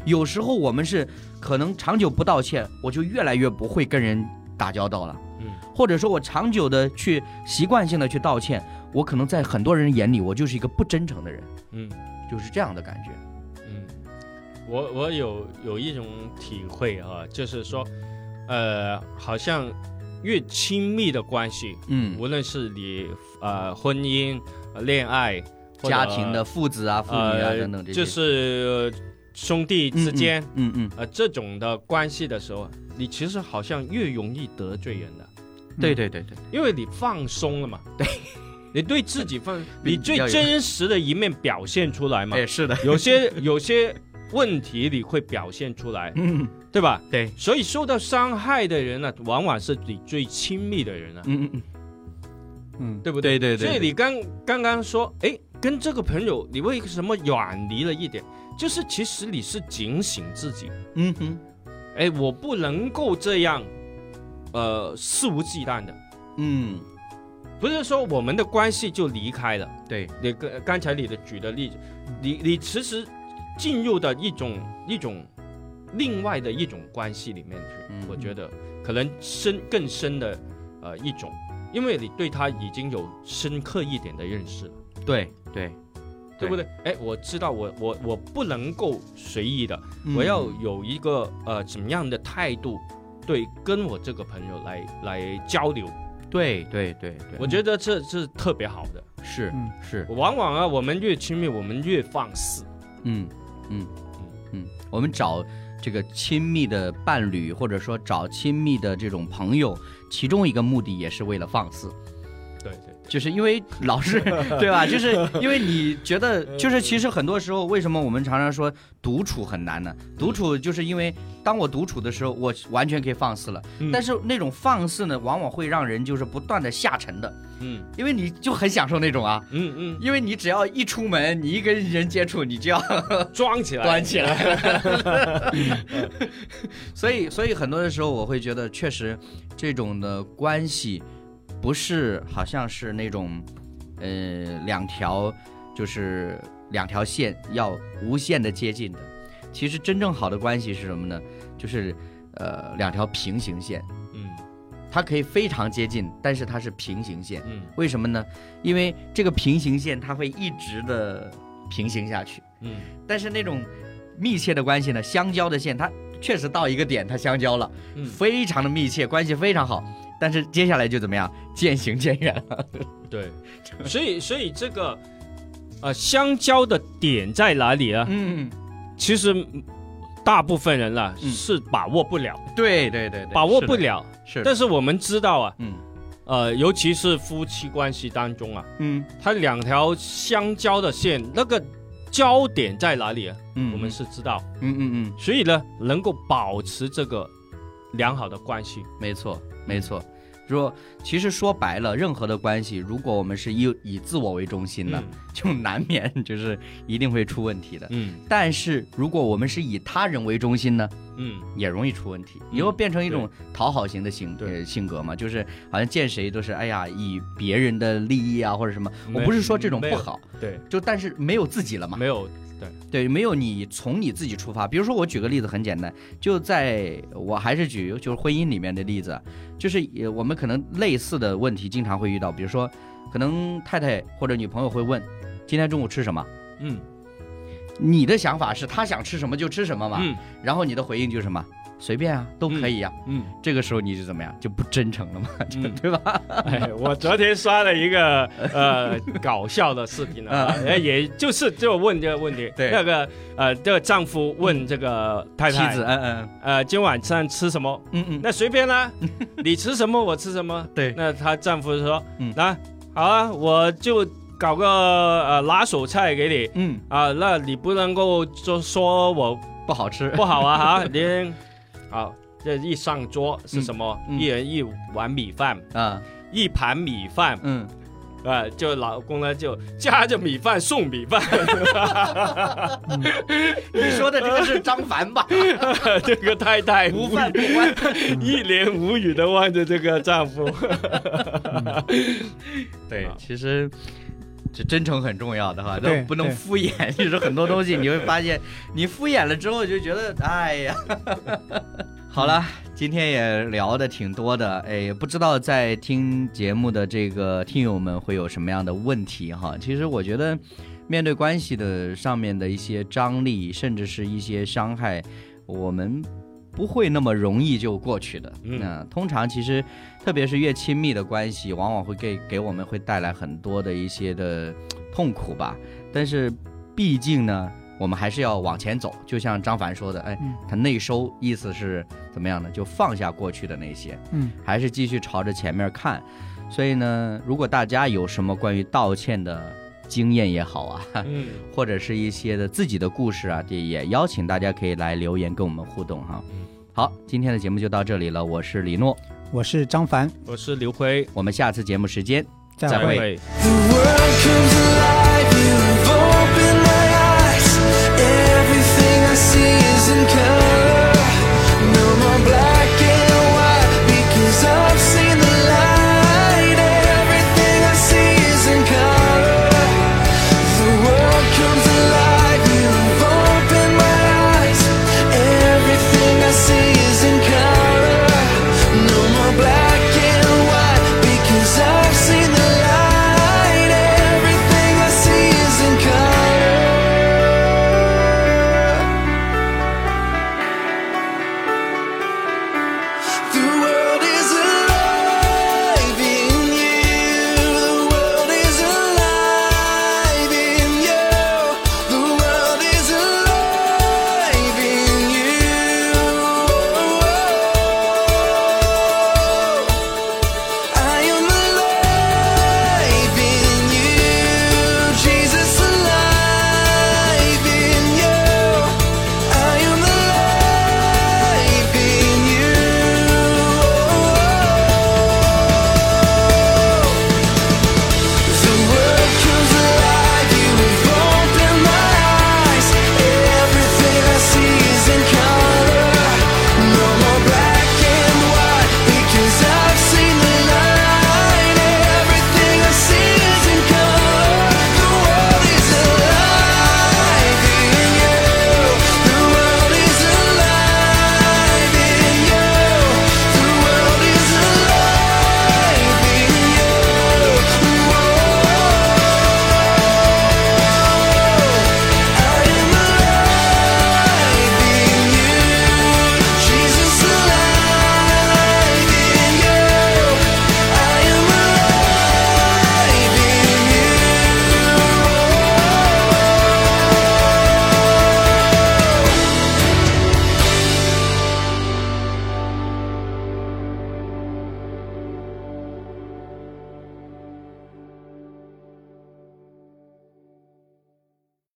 有时候我们是可能长久不道歉，我就越来越不会跟人打交道了。嗯或者说我长久的去习惯性的去道歉，我可能在很多人眼里我就是一个不真诚的人，嗯就是这样的感觉。嗯，我我有有一种体会啊，就是说，呃，好像越亲密的关系，嗯，无论是你呃婚姻、呃恋爱、家庭的父子啊、父女啊呃等等这些，就是呃兄弟之间，嗯嗯，呃这种的关系的时候，你其实好像越容易得罪人的，对对对对，因为你放松了嘛，对，你对自己放，你最真实的一面表现出来嘛，哎是的，有些有些问题你会表现出来，嗯对吧？对，所以受到伤害的人呢，往往是你最亲密的人啊，嗯嗯嗯，嗯，对不对？对对对所以你刚刚刚说，哎，跟这个朋友你为什么远离了一点？就是其实你是警醒自己，嗯哼，哎，我不能够这样，呃，肆无忌惮的。嗯不是说我们的关系就离开了。对，你刚刚才你的举的例子，你你其实进入的一种一种另外的一种关系里面去，嗯我觉得可能深更深的呃一种，因为你对他已经有深刻一点的认识了，对对，对。不对？哎，我知道我我我不能够随意的，嗯。我要有一个呃怎么样的态度，对跟我这个朋友来来交流，对对对对，我觉得这是特别好的。是嗯。是，往往啊，我们越亲密，我们越放肆。嗯嗯嗯嗯，我们找这个亲密的伴侣，或者说找亲密的这种朋友，其中一个目的也是为了放肆。对对就是因为老是 对吧？就是因为你觉得，就是其实很多时候，为什么我们常常说独处很难呢？独处就是因为当我独处的时候，我完全可以放肆了，嗯。但是那种放肆呢，往往会让人就是不断的下沉的，嗯。因为你就很享受那种啊。嗯嗯，因为你只要一出门，你一跟人接触，你就要 装起来，端起来。所以，所以很多的时候，我会觉得，确实这种的关系，不是好像是那种，呃，两条就是两条线要无限的接近的。其实真正好的关系是什么呢？就是。呃两条平行线，嗯它可以非常接近，但是它是平行线。嗯为什么呢？因为这个平行线它会一直的平行下去，嗯但是那种密切的关系呢，相交的线它确实到一个点它相交了，嗯，非常的密切，关系非常好。但是接下来就怎么样，渐行渐远。了。对，所以所以这个呃相交的点在哪里啊？嗯，其实嗯大部分人啊、嗯。是把握不了，对对对对，把握不，了。是的，但是我们知道啊，嗯。呃，尤其是夫妻关系当中啊，嗯。它两条相交的线，那个交点在哪里啊？嗯，我们是知道，嗯嗯嗯，所以呢，能够保持这个良好的关系。没错没错。说其实说白了，任何的关系，如果我们是以以自我为中心的，就难免就是一定会出问题的。嗯但是如果我们是以他人为中心呢，嗯也容易出问题，你会变成一种讨好型的性对呃性格嘛，就是好像见谁都是哎呀以别人的利益啊或者什么，我不是说这种不好，对，就但是没有自己了嘛，没有对。对，没有你从你自己出发。比如说我举个例子很简单，就在我还是举就是婚姻里面的例子，就是我们可能类似的问题经常会遇到，比如说可能太太或者女朋友会问今天中午吃什么。嗯。你的想法是她想吃什么就吃什么嘛，嗯。然后你的回应就是什么，随便啊，都可以呀、嗯。这个时候你是怎么样，就不真诚了嘛，嗯。对吧？哎，我昨天刷了一个呃 搞笑的视频啊，也就是就问这个问题，对。那个呃，这个丈夫问这个太太妻太，子，嗯嗯。呃，今晚上吃什么？嗯嗯，那随便啦，你吃什么我吃什么。对，那她丈夫说，嗯。那好啊，我就搞个呃拿手菜给你。嗯，啊，那你不能够就说我不好吃，不好啊哈，你好。这一上桌是什么？嗯嗯一人一碗米饭，啊，一盘米饭，嗯，呃，就老公呢就夹着米饭送米饭，你说的这个是张凡吧？这个太太无无饭不欢。一脸无语的望着这个丈夫。对啊，其实这真诚很重要的哈，都不能敷衍。就是很多东西你会发现，你敷衍了之后就觉得，哎呀，好了。今天也聊的挺多的，哎，不知道在听节目的这个听友们会有什么样的问题哈？其实我觉得，面对关系的上面的一些张力，甚至是一些伤害，我们不会那么容易就过去的。嗯那通常其实，特别是越亲密的关系，往往会给给我们会带来很多的一些的痛苦吧。但是，毕竟呢，我们还是要往前走。就像张凡说的，哎嗯，他内收意思是怎么样呢？就放下过去的那些，嗯，还是继续朝着前面看。所以呢，如果大家有什么关于道歉的经验也好啊，嗯，或者是一些的自己的故事啊，也也邀请大家可以来留言跟我们互动哈。好，今天的节目就到这里了，我是李诺，我是张凡，我是刘辉，我们下次节目时间再再会